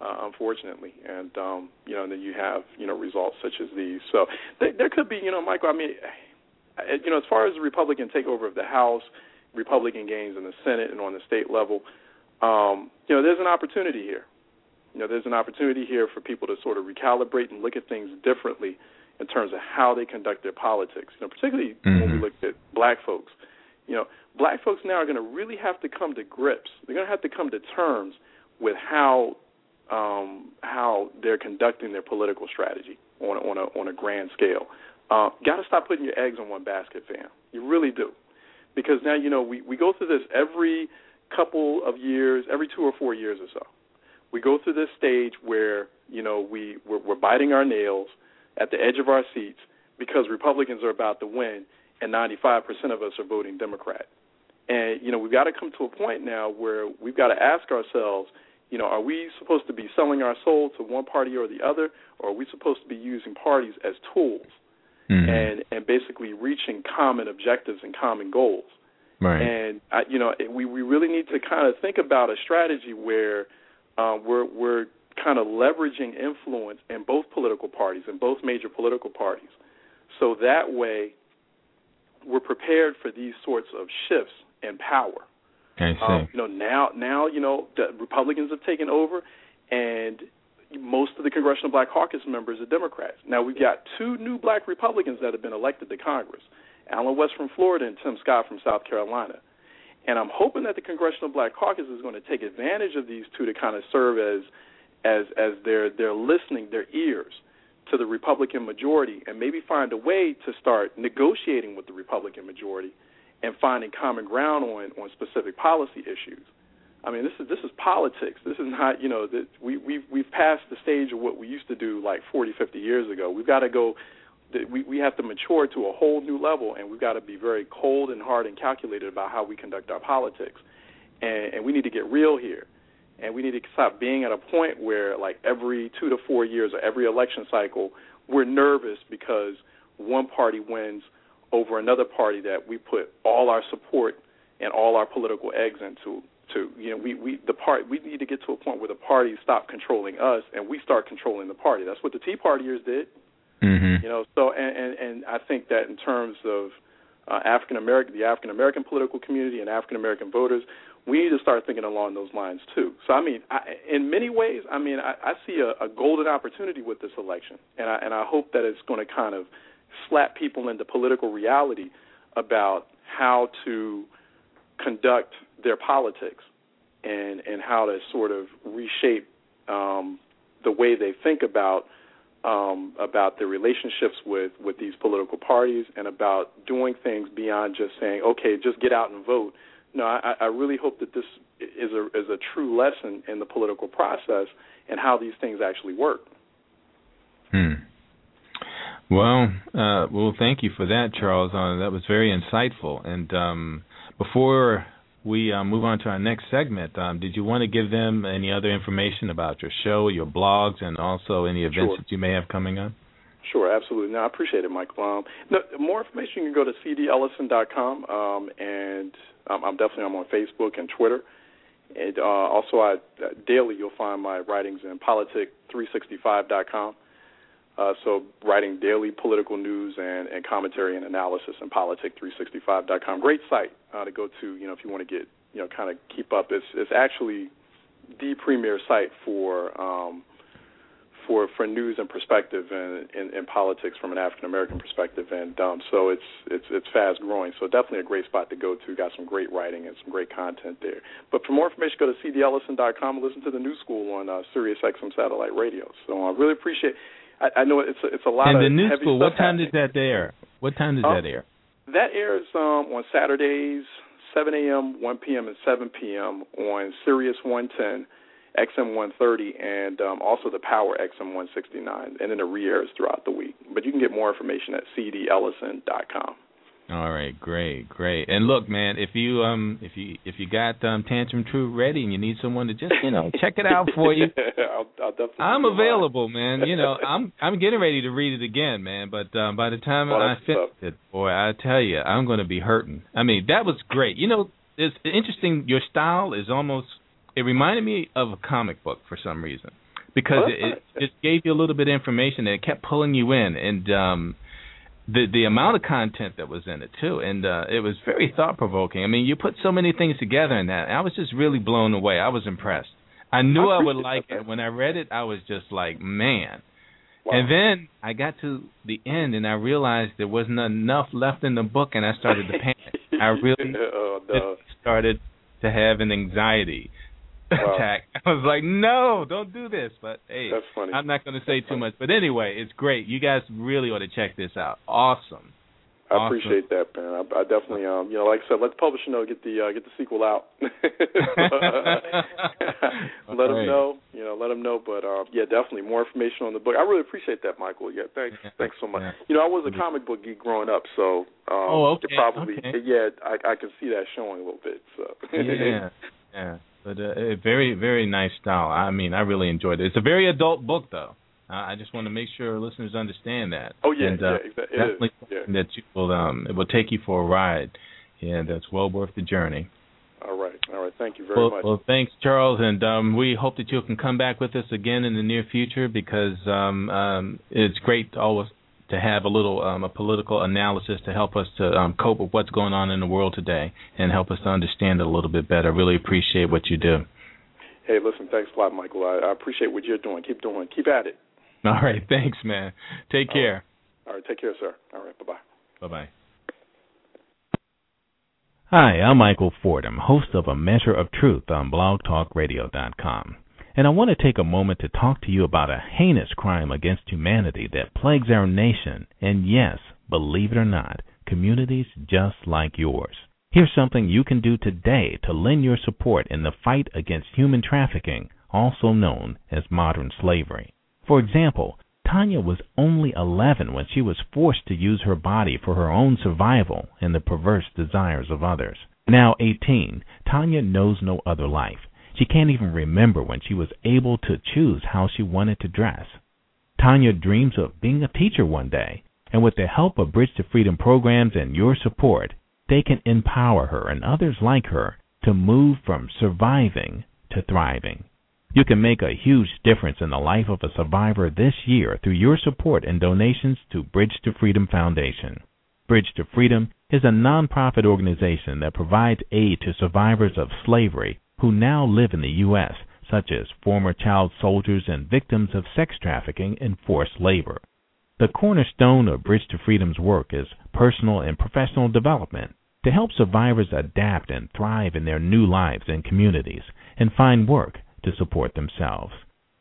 [SPEAKER 6] uh, unfortunately. And um, you know, and then you have you know results such as these. So there, there could be, you know, Michael. I mean, you know, as far as the Republican takeover of the House, Republican gains in the Senate and on the state level, um, you know, there's an opportunity here. You know, there's an opportunity here for people to sort of recalibrate and look at things differently in terms of how they conduct their politics. You know, particularly mm-hmm. when we look at black folks. You know, black folks now are going to really have to come to grips. They're going to have to come to terms with how um, how they're conducting their political strategy on a, on a on a grand scale. Uh, Got to stop putting your eggs in one basket, fam. You really do, because now you know we we go through this every couple of years, every two or four years or so. We go through this stage where you know we we're, we're biting our nails at the edge of our seats because Republicans are about to win and 95% of us are voting Democrat. And you know we've got to come to a point now where we've got to ask ourselves you know, are we supposed to be selling our soul to one party or the other, or are we supposed to be using parties as tools mm-hmm. and and basically reaching common objectives and common goals?
[SPEAKER 4] Right.
[SPEAKER 6] And I, you know, we we really need to kind of think about a strategy where uh, we're we're kind of leveraging influence in both political parties, in both major political parties, so that way we're prepared for these sorts of shifts in power.
[SPEAKER 4] I see.
[SPEAKER 6] Um, you know, now now you know the Republicans have taken over, and most of the Congressional Black Caucus members are Democrats. Now we've got two new Black Republicans that have been elected to Congress: Allen West from Florida and Tim Scott from South Carolina. And I'm hoping that the Congressional Black Caucus is going to take advantage of these two to kind of serve as as as their their listening, their ears to the Republican majority, and maybe find a way to start negotiating with the Republican majority and finding common ground on on specific policy issues. I mean, this is this is politics. This is not, you know, that we we've we've passed the stage of what we used to do like 40, 50 years ago. We've got to go. We we have to mature to a whole new level, and we've got to be very cold and hard and calculated about how we conduct our politics. And, and we need to get real here, and we need to stop being at a point where, like every two to four years or every election cycle, we're nervous because one party wins over another party that we put all our support and all our political eggs into. To you know, we we the part we need to get to a point where the party stop controlling us and we start controlling the party. That's what the Tea Partiers did.
[SPEAKER 4] Mm-hmm.
[SPEAKER 6] You know, so and, and and I think that in terms of uh, African American, the African American political community and African American voters, we need to start thinking along those lines too. So I mean, I, in many ways, I mean, I, I see a, a golden opportunity with this election, and I and I hope that it's going to kind of slap people into political reality about how to conduct their politics and and how to sort of reshape um, the way they think about um, about their relationships with with these political parties and about doing things beyond just saying okay just get out and vote. No, I, I really hope that this is a is a true lesson in the political process and how these things actually work.
[SPEAKER 4] Hmm. Well, uh, well, thank you for that, Charles. Uh, that was very insightful. And um, before we uh, move on to our next segment, um, did you want to give them any other information about your show, your blogs, and also any events
[SPEAKER 6] sure.
[SPEAKER 4] that you may have coming up?
[SPEAKER 6] Sure, absolutely. No, I appreciate it, Michael. Um, no, more information, you can go to cdellison.com, um, and um, I'm definitely I'm on Facebook and Twitter. And uh, also, I uh, daily you'll find my writings in politic365.com. Uh, so writing daily political news and, and commentary and analysis and politic365.com. Great site uh, to go to, you know, if you want to get, you know, kind of keep up. It's it's actually the premier site for um, for for news and perspective and in, in politics from an African American perspective. And um, so it's it's it's fast growing. So definitely a great spot to go to. Got some great writing and some great content there. But for more information, go to cdellison.com and listen to the New School on uh, Sirius XM satellite radio. So I really appreciate I, I know it's a, it's a lot
[SPEAKER 4] and
[SPEAKER 6] of
[SPEAKER 4] the new school. What time
[SPEAKER 6] happening.
[SPEAKER 4] does that air? What time does
[SPEAKER 6] Oh.
[SPEAKER 4] that air?
[SPEAKER 6] That airs um, on Saturdays, 7 a.m., 1 p.m., and 7 p.m. on Sirius 110, XM 130, and um, also the Power XM 169, and then it re-airs throughout the week. But you can get more information at cdellison.com.
[SPEAKER 4] All right, great, great. And look, man, if you um if you if you got um Tantrum True ready and you need someone to just you know check it out for you,
[SPEAKER 6] I'll, I'll definitely
[SPEAKER 4] I'm
[SPEAKER 6] keep in mind.
[SPEAKER 4] available, man. You know, I'm I'm getting ready to read it again, man. But um, by the time
[SPEAKER 6] Well,
[SPEAKER 4] I finish it, boy, I tell you, I'm going to be hurting. I mean, that was great. You know, it's interesting. Your style is almost. It reminded me of a comic book for some reason. because
[SPEAKER 6] Oh,
[SPEAKER 4] it, it just gave you a little bit of information and it kept pulling you in and um the the amount of content that was in it too and uh it was very thought provoking. I mean, you put so many things together in that. I was just really blown away. I was impressed. I knew
[SPEAKER 6] I
[SPEAKER 4] I, would like it. When I read it, I was just like, man.
[SPEAKER 6] Wow.
[SPEAKER 4] And then I got to the end and I realized there wasn't enough left in the book and I started to panic. I really
[SPEAKER 6] oh, no.
[SPEAKER 4] started to have an anxiety
[SPEAKER 6] Wow.
[SPEAKER 4] attack. I was like, no, don't do this. But hey,
[SPEAKER 6] That's funny.
[SPEAKER 4] I'm not going to say too much. But anyway, it's great. You guys really ought to check this out. Awesome.
[SPEAKER 6] I
[SPEAKER 4] Awesome.
[SPEAKER 6] appreciate that, man. I, I definitely, um, you know, like I said, let the publisher know, get the uh, get the sequel out. let them know, you know, let them know. But uh, yeah, definitely more information on the book. I really appreciate that, Michael. Yeah, thanks, thanks so much.
[SPEAKER 4] Yeah.
[SPEAKER 6] You know, I was a comic book geek growing up, so um,
[SPEAKER 4] Oh, okay,
[SPEAKER 6] probably,
[SPEAKER 4] okay.
[SPEAKER 6] yeah, I, I can see that showing a little bit. So
[SPEAKER 4] yeah, yeah. But uh, a very, very nice style. I mean, I really enjoyed it. It's a very adult book, though. I I just want to make sure listeners understand that.
[SPEAKER 6] Oh yeah,
[SPEAKER 4] and,
[SPEAKER 6] yeah,
[SPEAKER 4] uh,
[SPEAKER 6] exa- it
[SPEAKER 4] definitely.
[SPEAKER 6] Yeah.
[SPEAKER 4] something that you will um it will take you for a ride, and that's well worth the journey.
[SPEAKER 6] All right, all right. Thank you very
[SPEAKER 4] Well,
[SPEAKER 6] much.
[SPEAKER 4] well, thanks, Charles, and um, we hope that you can come back with us again in the near future because um, um, it's great to always to have a little um, a political analysis to help us to um, cope with what's going on in the world today and help us to understand it a little bit better. Really appreciate what you do.
[SPEAKER 6] hey, listen, thanks a lot, Michael. I, I appreciate what you're doing. Keep doing. Keep at it.
[SPEAKER 4] All right, thanks, man. Take
[SPEAKER 6] All
[SPEAKER 4] care.
[SPEAKER 6] All right, take care, sir. All right, bye bye.
[SPEAKER 4] Bye bye. Hi, I'm Michael Fordham, host of A Measure of Truth on blogtalkradio.com. And I want to take a moment to talk to you about a heinous crime against humanity that plagues our nation, and yes, believe it or not, communities just like yours. Here's something you can do today to lend your support in the fight against human trafficking, also known as modern slavery. For example, Tanya was only 11 when she was forced to use her body for her own survival and the perverse desires of others. Now 18, Tanya knows no other life. She can't even remember when she was able to choose how she wanted to dress. Tanya dreams of being a teacher one day, and with the help of Bridge to Freedom programs and your support, they can empower her and others like her to move from surviving to thriving. You can make a huge difference in the life of a survivor this year through your support and donations to Bridge to Freedom Foundation. Bridge to Freedom is a nonprofit organization that provides aid to survivors of slavery who now live in the U.S., such as former child soldiers and victims of sex trafficking and forced labor. The cornerstone of Bridge to Freedom's work is personal and professional development to help survivors adapt and thrive in their new lives and communities and find work to support themselves.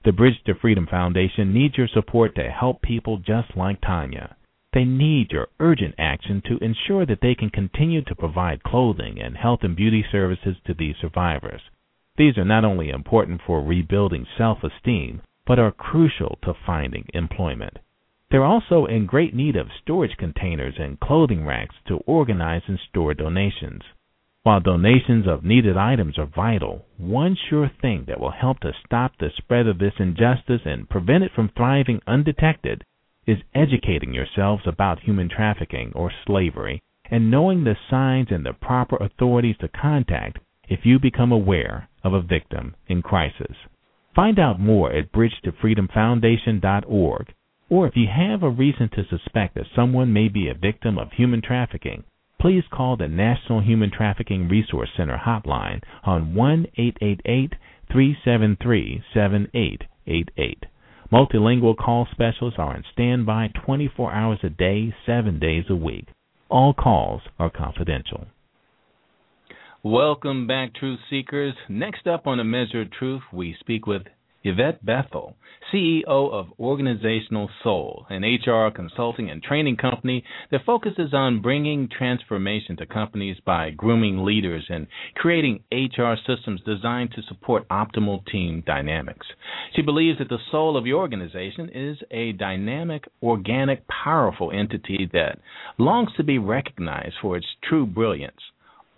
[SPEAKER 4] The Bridge to Freedom Foundation needs your support to help people just like Tanya. They need your urgent action to ensure that they can continue to provide clothing and health and beauty services to these survivors. These are not only important for rebuilding self esteem, but are crucial to finding employment. They're also in great need of storage containers and clothing racks to organize and store donations. While donations of needed items are vital, one sure thing that will help to stop the spread of this injustice and prevent it from thriving undetected is educating yourselves about human trafficking or slavery and knowing the signs and the proper authorities to contact if you become aware of a victim in crisis. Find out more at bridgetofreedomfoundation.org or if you have a reason to suspect that someone may be a victim of human trafficking, please call the National Human Trafficking Resource Center hotline on 1 888 373 7888. Multilingual call specialists are on standby 24 hours a day, 7 days a week. All calls are confidential. Welcome back, Truth Seekers. Next up on A Measure of Truth, we speak with Yvette Bethel, CEO of Organizational Soul, an HR consulting and training company that focuses on bringing transformation to companies by grooming leaders and creating HR systems designed to support optimal team dynamics. She believes that the soul of your organization is a dynamic, organic, powerful entity that longs to be recognized for its true brilliance.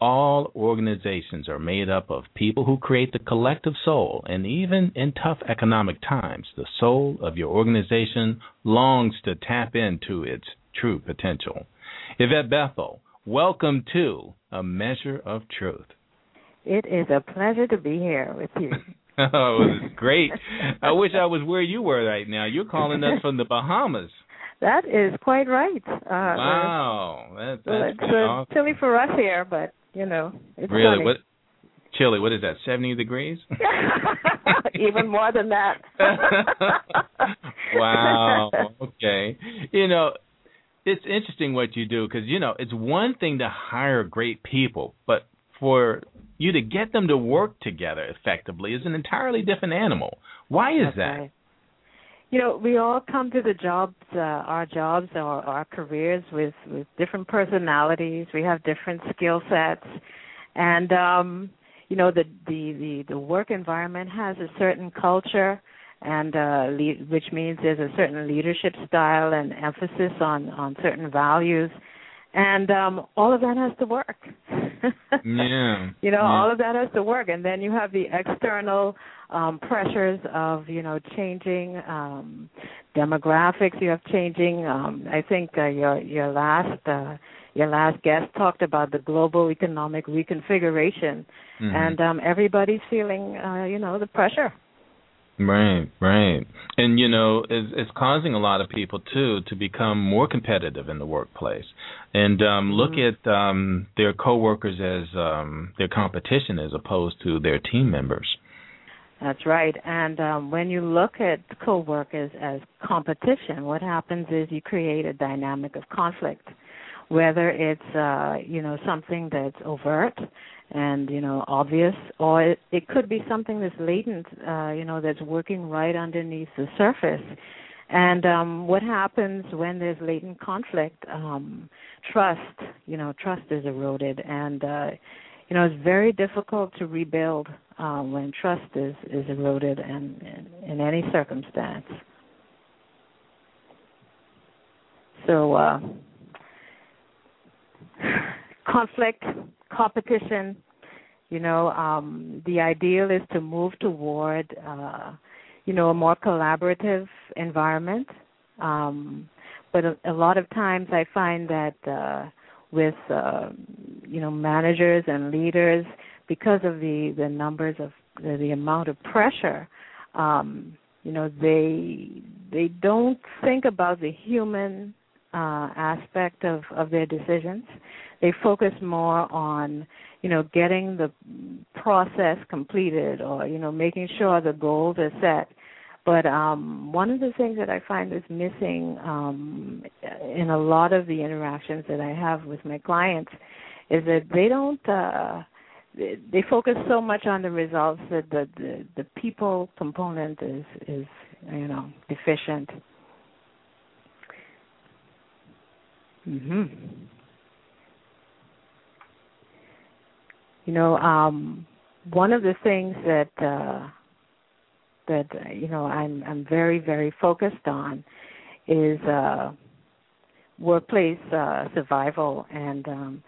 [SPEAKER 4] All organizations are made up of people who create the collective soul, and even in tough economic times, the soul of your organization longs to tap into its true potential. Yvette Bethel, welcome to A Measure of Truth.
[SPEAKER 7] It is a pleasure to be here with you.
[SPEAKER 4] Oh, it's great. I wish I was where you were right now. You're calling us from the Bahamas.
[SPEAKER 7] That is quite right. Uh,
[SPEAKER 4] wow, that, that's
[SPEAKER 7] it's uh,
[SPEAKER 4] awesome.
[SPEAKER 7] chilly for us here, but you know, it's
[SPEAKER 4] Really?
[SPEAKER 7] sunny.
[SPEAKER 4] What? Chili? What is that? Seventy degrees?
[SPEAKER 7] Even more than that.
[SPEAKER 4] wow. Okay. You know, it's interesting what you do because you know it's one thing to hire great people, but for you to get them to work together effectively is an entirely different animal. Why is
[SPEAKER 7] That's
[SPEAKER 4] that?
[SPEAKER 7] right. You know, we all come to the jobs, uh, our jobs or our careers with with different personalities. We have different skill sets, and um, you know, the the the the work environment has a certain culture, and uh, le- which means there's a certain leadership style and emphasis on on certain values, and um, all of that has to work.
[SPEAKER 4] Yeah.
[SPEAKER 7] you know
[SPEAKER 4] yeah.
[SPEAKER 7] all of that has to work and then you have the external um pressures of you know changing um demographics you have changing um i think uh, your your last uh your last guest talked about the global economic reconfiguration
[SPEAKER 4] Mhm.
[SPEAKER 7] and um everybody's feeling uh you know the pressure
[SPEAKER 4] Right, right. And you know, it's, it's causing a lot of people too to become more competitive in the workplace and um look
[SPEAKER 7] Mm-hmm.
[SPEAKER 4] at um their coworkers as um their competition as opposed to their team members.
[SPEAKER 7] That's right. And um, when you look at co-workers as competition, what happens is you create a dynamic of conflict, whether it's uh, you know something that's overt and you know obvious, or it, it could be something that's latent, uh, you know, that's working right underneath the surface. And um, what happens when there's latent conflict? Um, trust, you know, trust is eroded, and uh, you know it's very difficult to rebuild uh, when trust is is eroded and in, any circumstance. So uh, conflict, competition. You know, um, the ideal is to move toward, uh, you know, a more collaborative environment. Um, but a, a lot of times, I find that uh, with, uh, you know, managers and leaders, because of the the numbers of the, the amount of pressure, um, you know, they they don't think about the human uh, aspect of of their decisions. They focus more on you know getting the process completed or you know making sure the goals are set. But um, one of the things that I find is missing um, in a lot of the interactions that I have with my clients is that they don't. Uh, they focus so much on the results that the, the the people component is is you know deficient. Mhm. You know, um, one of the things that uh, that uh, you know I'm I'm very very focused on is uh, workplace uh, survival, and um,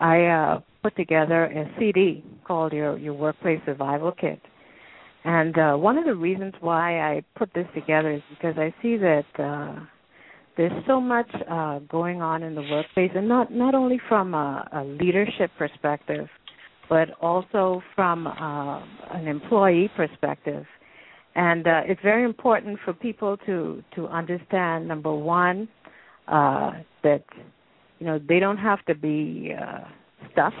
[SPEAKER 7] I uh, put together a CD called your your workplace survival kit. And uh, one of the reasons why I put this together is because I see that uh, there's so much uh, going on in the workplace, and not not only from a, a leadership perspective, but also from uh, an employee perspective. And uh, it's very important for people to to understand number one uh, that you know they don't have to be uh, stuck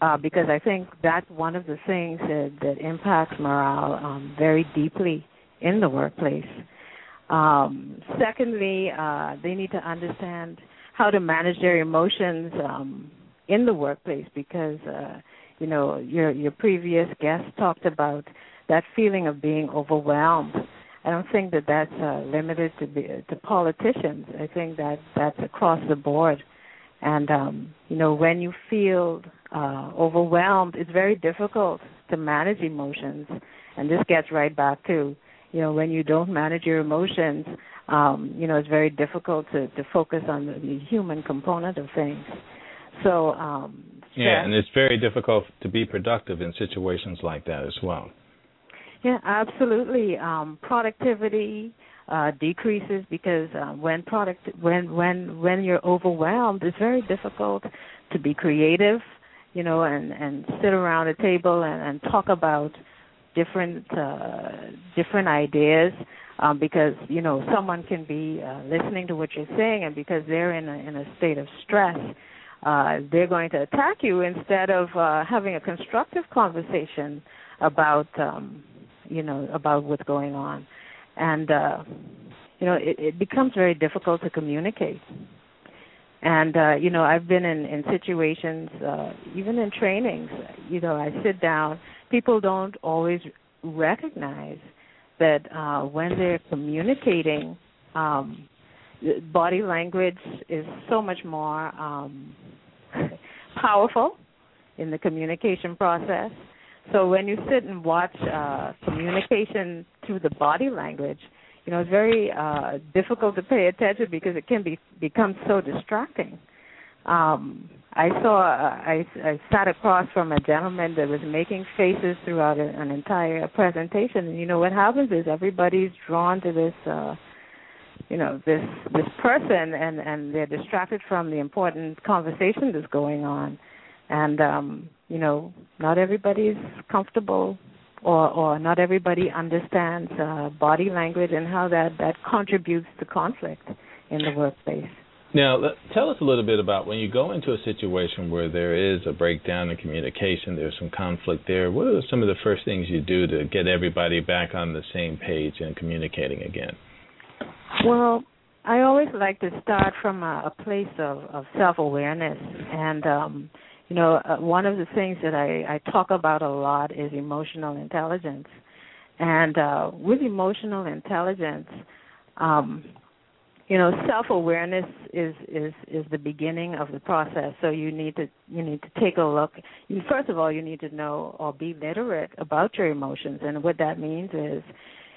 [SPEAKER 7] uh, because I think that's one of the things that, that impacts morale um, very deeply in the workplace. Um, secondly, uh, they need to understand how to manage their emotions um, in the workplace because uh, you know your your previous guest talked about that feeling of being overwhelmed. I don't think that that's uh, limited to be, to politicians. I think that that's across the board. And um, you know, when you feel uh, overwhelmed, it's very difficult to manage emotions. And this gets right back to you know when you don't manage your emotions, um, you know it's very difficult to to focus on the, the human component of things. So um,
[SPEAKER 4] Yeah, and it's very difficult to be productive in situations like that as well.
[SPEAKER 7] Yeah, absolutely. Um, productivity uh, decreases because uh, when product when when when you're overwhelmed, it's very difficult to be creative, you know, and and sit around a table and, and talk about different uh, different ideas um, because you know someone can be uh, listening to what you're saying, and because they're in a, in a state of stress, uh, they're going to attack you instead of uh, having a constructive conversation about um, you know about what's going on, and uh, you know it, it becomes very difficult to communicate. And uh, you know, I've been in in situations, uh, even in trainings. You know, I sit down. People don't always recognize that uh, when they're communicating, um, body language is so much more um, powerful in the communication process. So when you sit and watch uh, communication through the body language, you know it's very uh, difficult to pay attention because it can be become so distracting. Um, I saw uh, I, I sat across from a gentleman that was making faces throughout an entire presentation, and you know what happens is everybody's drawn to this. Uh, you know this this person and and they're distracted from the important conversation that's going on and um you know not everybody's comfortable or or not everybody understands uh, body language and how that that contributes to conflict in the workplace.
[SPEAKER 4] Now, tell us a little bit about when you go into a situation where there is a breakdown in communication, there's some conflict there. What are some of the first things you do to get everybody back on the same page and communicating again?
[SPEAKER 7] Well, I always like to start from a, a place of, of self awareness and um you know, uh, one of the things that I, I talk about a lot is emotional intelligence. And uh, with emotional intelligence, um, you know, self-awareness is is is the beginning of the process. So you need to you need to take a look. You, first of all, you need to know or be literate about your emotions, and what that means is,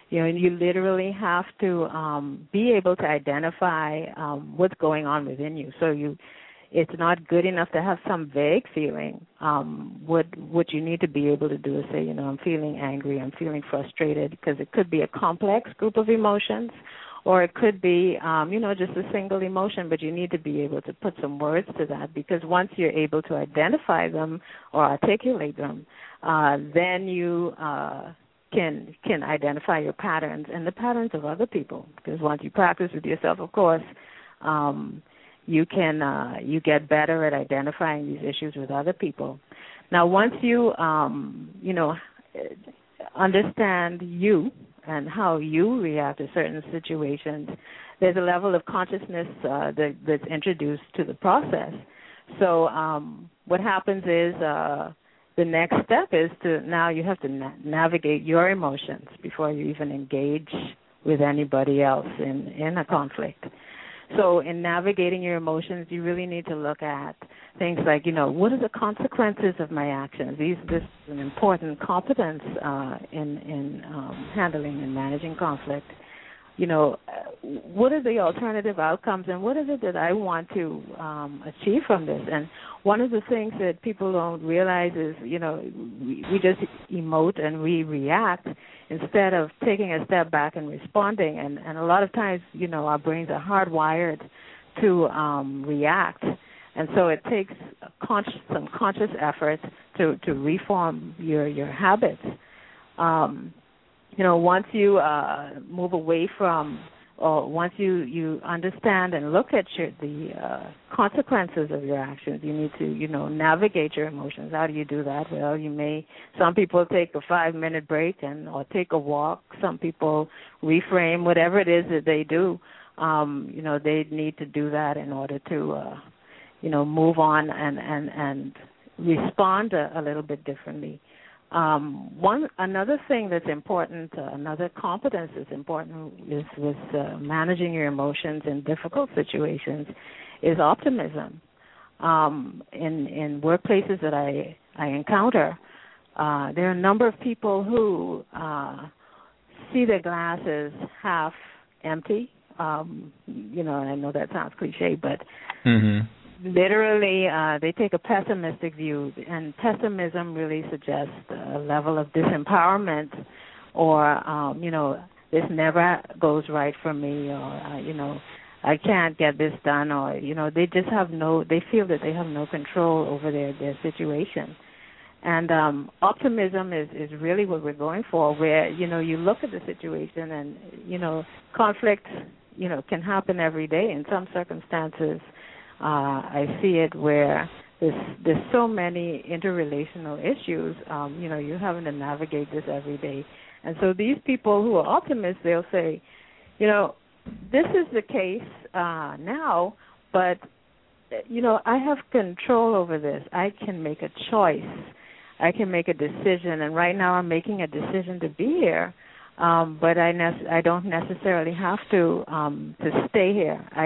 [SPEAKER 7] you know, you literally have to um, be able to identify um, what's going on within you. So you it's not good enough to have some vague feeling. Um, what what you need to be able to do is say, you know, I'm feeling angry, I'm feeling frustrated, because it could be a complex group of emotions, or it could be, um, you know, just a single emotion. But you need to be able to put some words to that, because once you're able to identify them or articulate them, uh, then you uh, can can identify your patterns and the patterns of other people. Because once you practice with yourself, of course. Um, you can uh, you get better at identifying these issues with other people. Now, once you um, you know understand you and how you react to certain situations, there's a level of consciousness uh, that, that's introduced to the process. So um, what happens is uh, the next step is to now you have to na- navigate your emotions before you even engage with anybody else in in a conflict. So in navigating your emotions, you really need to look at things like, you know, what are the consequences of my actions? These this is an important competence uh, in in um, handling and managing conflict. You know, what are the alternative outcomes, and what is it that I want to um, achieve from this? And one of the things that people don't realize is, you know, we, we just emote and we react instead of taking a step back and responding. And and a lot of times, you know, our brains are hardwired to um, react, and so it takes conscious, some conscious effort to to reform your your habits. Um, you know, once you uh, move away from or once you you understand and look at your the uh, consequences of your actions you need to you know navigate your emotions. How do you do that? Well you may some people take a five minute break and or take a walk. Some people reframe whatever it is that they do. Um you know they need to do that in order to uh you know move on and and and respond a, a little bit differently um, one another thing that's important, uh, another competence that's important is with uh, managing your emotions in difficult situations, is optimism. Um, in in workplaces that I I encounter, uh, there are a number of people who uh, see their glasses half empty. Um, you know, I know that sounds cliche, but
[SPEAKER 4] mm-hmm
[SPEAKER 7] literally uh, they take a pessimistic view, and pessimism really suggests a level of disempowerment, or um, you know, this never goes right for me, or uh, you know, I can't get this done, or you know, they just have no, they feel that they have no control over their their situation, And um, optimism is is really what we're going for. Where you know you look at the situation, and you know conflict, you know, can happen every day. In some circumstances, uh, I see it where there's there's so many interrelational issues. Um, you know, you're having to navigate this every day. And so these people who are optimists, they'll say, you know, this is the case uh, now, but you know, I have control over this. I can make a choice. I can make a decision, and right now I'm making a decision to be here. Um, but I ne- I don't necessarily have to um, to stay here. I,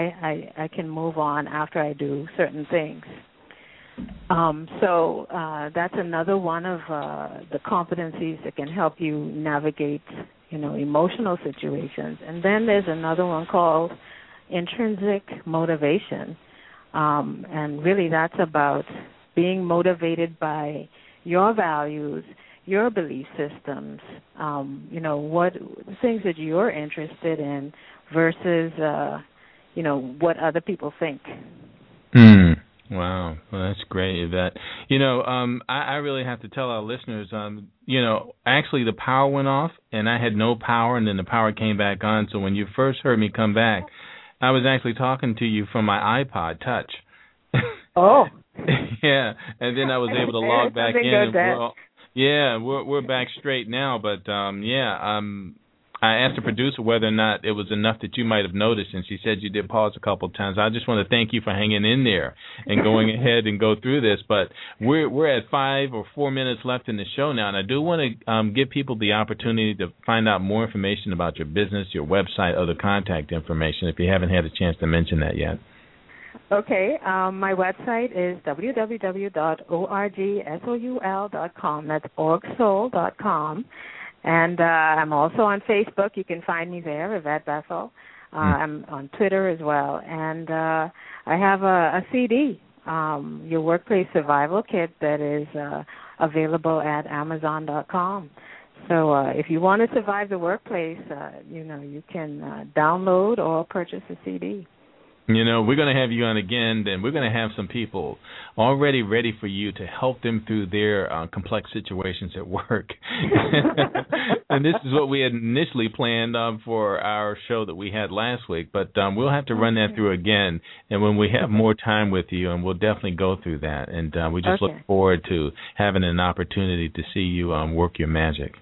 [SPEAKER 7] I I can move on after I do certain things. Um, so uh, that's another one of uh, the competencies that can help you navigate, you know, emotional situations. And then there's another one called intrinsic motivation, um, and really that's about being motivated by your values, your belief systems, um, you know, what things that you're interested in versus, uh, you know, what other people think.
[SPEAKER 4] Hmm. Wow, well, that's great, Yvette. You know, um, I, I really have to tell our listeners, um, you know, actually the power went off and I had no power, and then the power came back on. So when you first heard me come back, I was actually talking to you from my iPod Touch.
[SPEAKER 7] Oh.
[SPEAKER 4] yeah, and then I was able to log back in. And we're all, yeah, we're we're back straight now, but um, yeah, um, I asked the producer whether or not it was enough that you might have noticed, and she said you did pause a couple of times. I just want to thank you for hanging in there and going ahead and go through this. But we're we're at five or four minutes left in the show now, and I do want to um, give people the opportunity to find out more information about your business, your website, other contact information. If you haven't had a chance to mention that yet.
[SPEAKER 7] Okay, um, my website is www.orgsoul.com. That's orgsoul.com. And uh, I'm also on Facebook. You can find me there, Yvette Bethel. Uh, mm. I'm on Twitter as well. And uh, I have a, a CD, um, Your Workplace Survival Kit, that is uh, available at Amazon.com. So uh, if you want to survive the workplace, uh, you know you can uh, download or purchase a CD.
[SPEAKER 4] You know, we're going to have you on again, and we're going to have some people already ready for you to help them through their uh, complex situations at work. and this is what we had initially planned um, for our show that we had last week, but um, we'll have to run that through again. And when we have more time with you, and we'll definitely go through that. And uh, we just
[SPEAKER 7] okay.
[SPEAKER 4] look forward to having an opportunity to see you um, work your magic.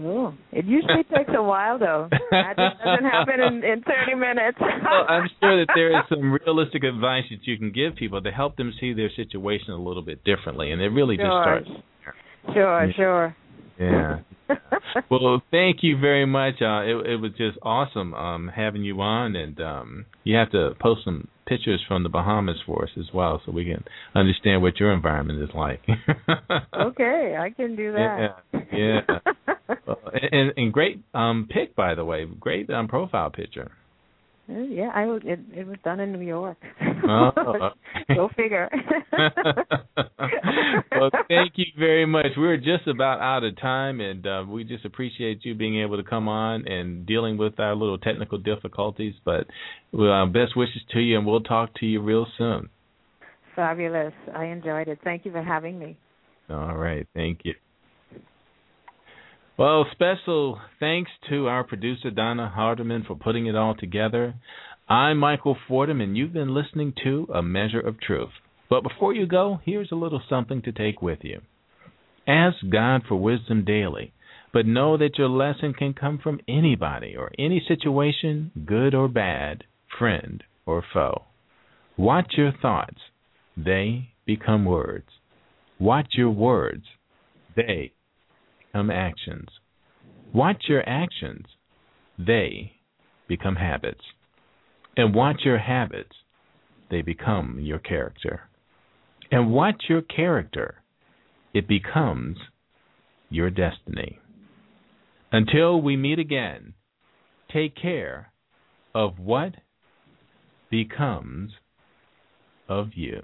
[SPEAKER 7] Oh, it usually takes a while though. That doesn't happen in, in 30 minutes.
[SPEAKER 4] well, I'm sure that there is some realistic advice that you can give people to help them see their situation a little bit differently, and it really
[SPEAKER 7] sure.
[SPEAKER 4] just starts.
[SPEAKER 7] Sure, sure.
[SPEAKER 4] Yeah. well, thank you very much. Uh, it, it was just awesome um, having you on, and um, you have to post some pictures from the Bahamas for us as well, so we can understand what your environment is like.
[SPEAKER 7] okay, I can do that.
[SPEAKER 4] Yeah, yeah. Well, and, and great um, pic, by the way. Great um, profile picture.
[SPEAKER 7] Yeah, I it it was done in New York.
[SPEAKER 4] Oh,
[SPEAKER 7] Go figure.
[SPEAKER 4] well, thank you very much. We're just about out of time, and uh, we just appreciate you being able to come on and dealing with our little technical difficulties. But uh, best wishes to you, and we'll talk to you real soon.
[SPEAKER 7] Fabulous. I enjoyed it. Thank you for having me.
[SPEAKER 4] All right. Thank you. Well, special thanks to our producer, Donna Hardiman, for putting it all together. I'm Michael Fordham, and you've been listening to A Measure of Truth. But before you go, here's a little something to take with you. Ask God for wisdom daily, but know that your lesson can come from anybody or any situation, good or bad, friend or foe. Watch your thoughts, they become words. Watch your words, they become actions. Watch your actions, they become habits. And watch your habits, they become your character. And watch your character, it becomes your destiny. Until we meet again, take care of what becomes of you.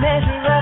[SPEAKER 2] Measure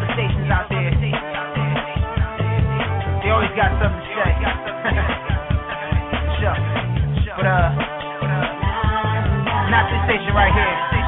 [SPEAKER 2] other stations out there. They always got something to say. sure. But uh not this station right here.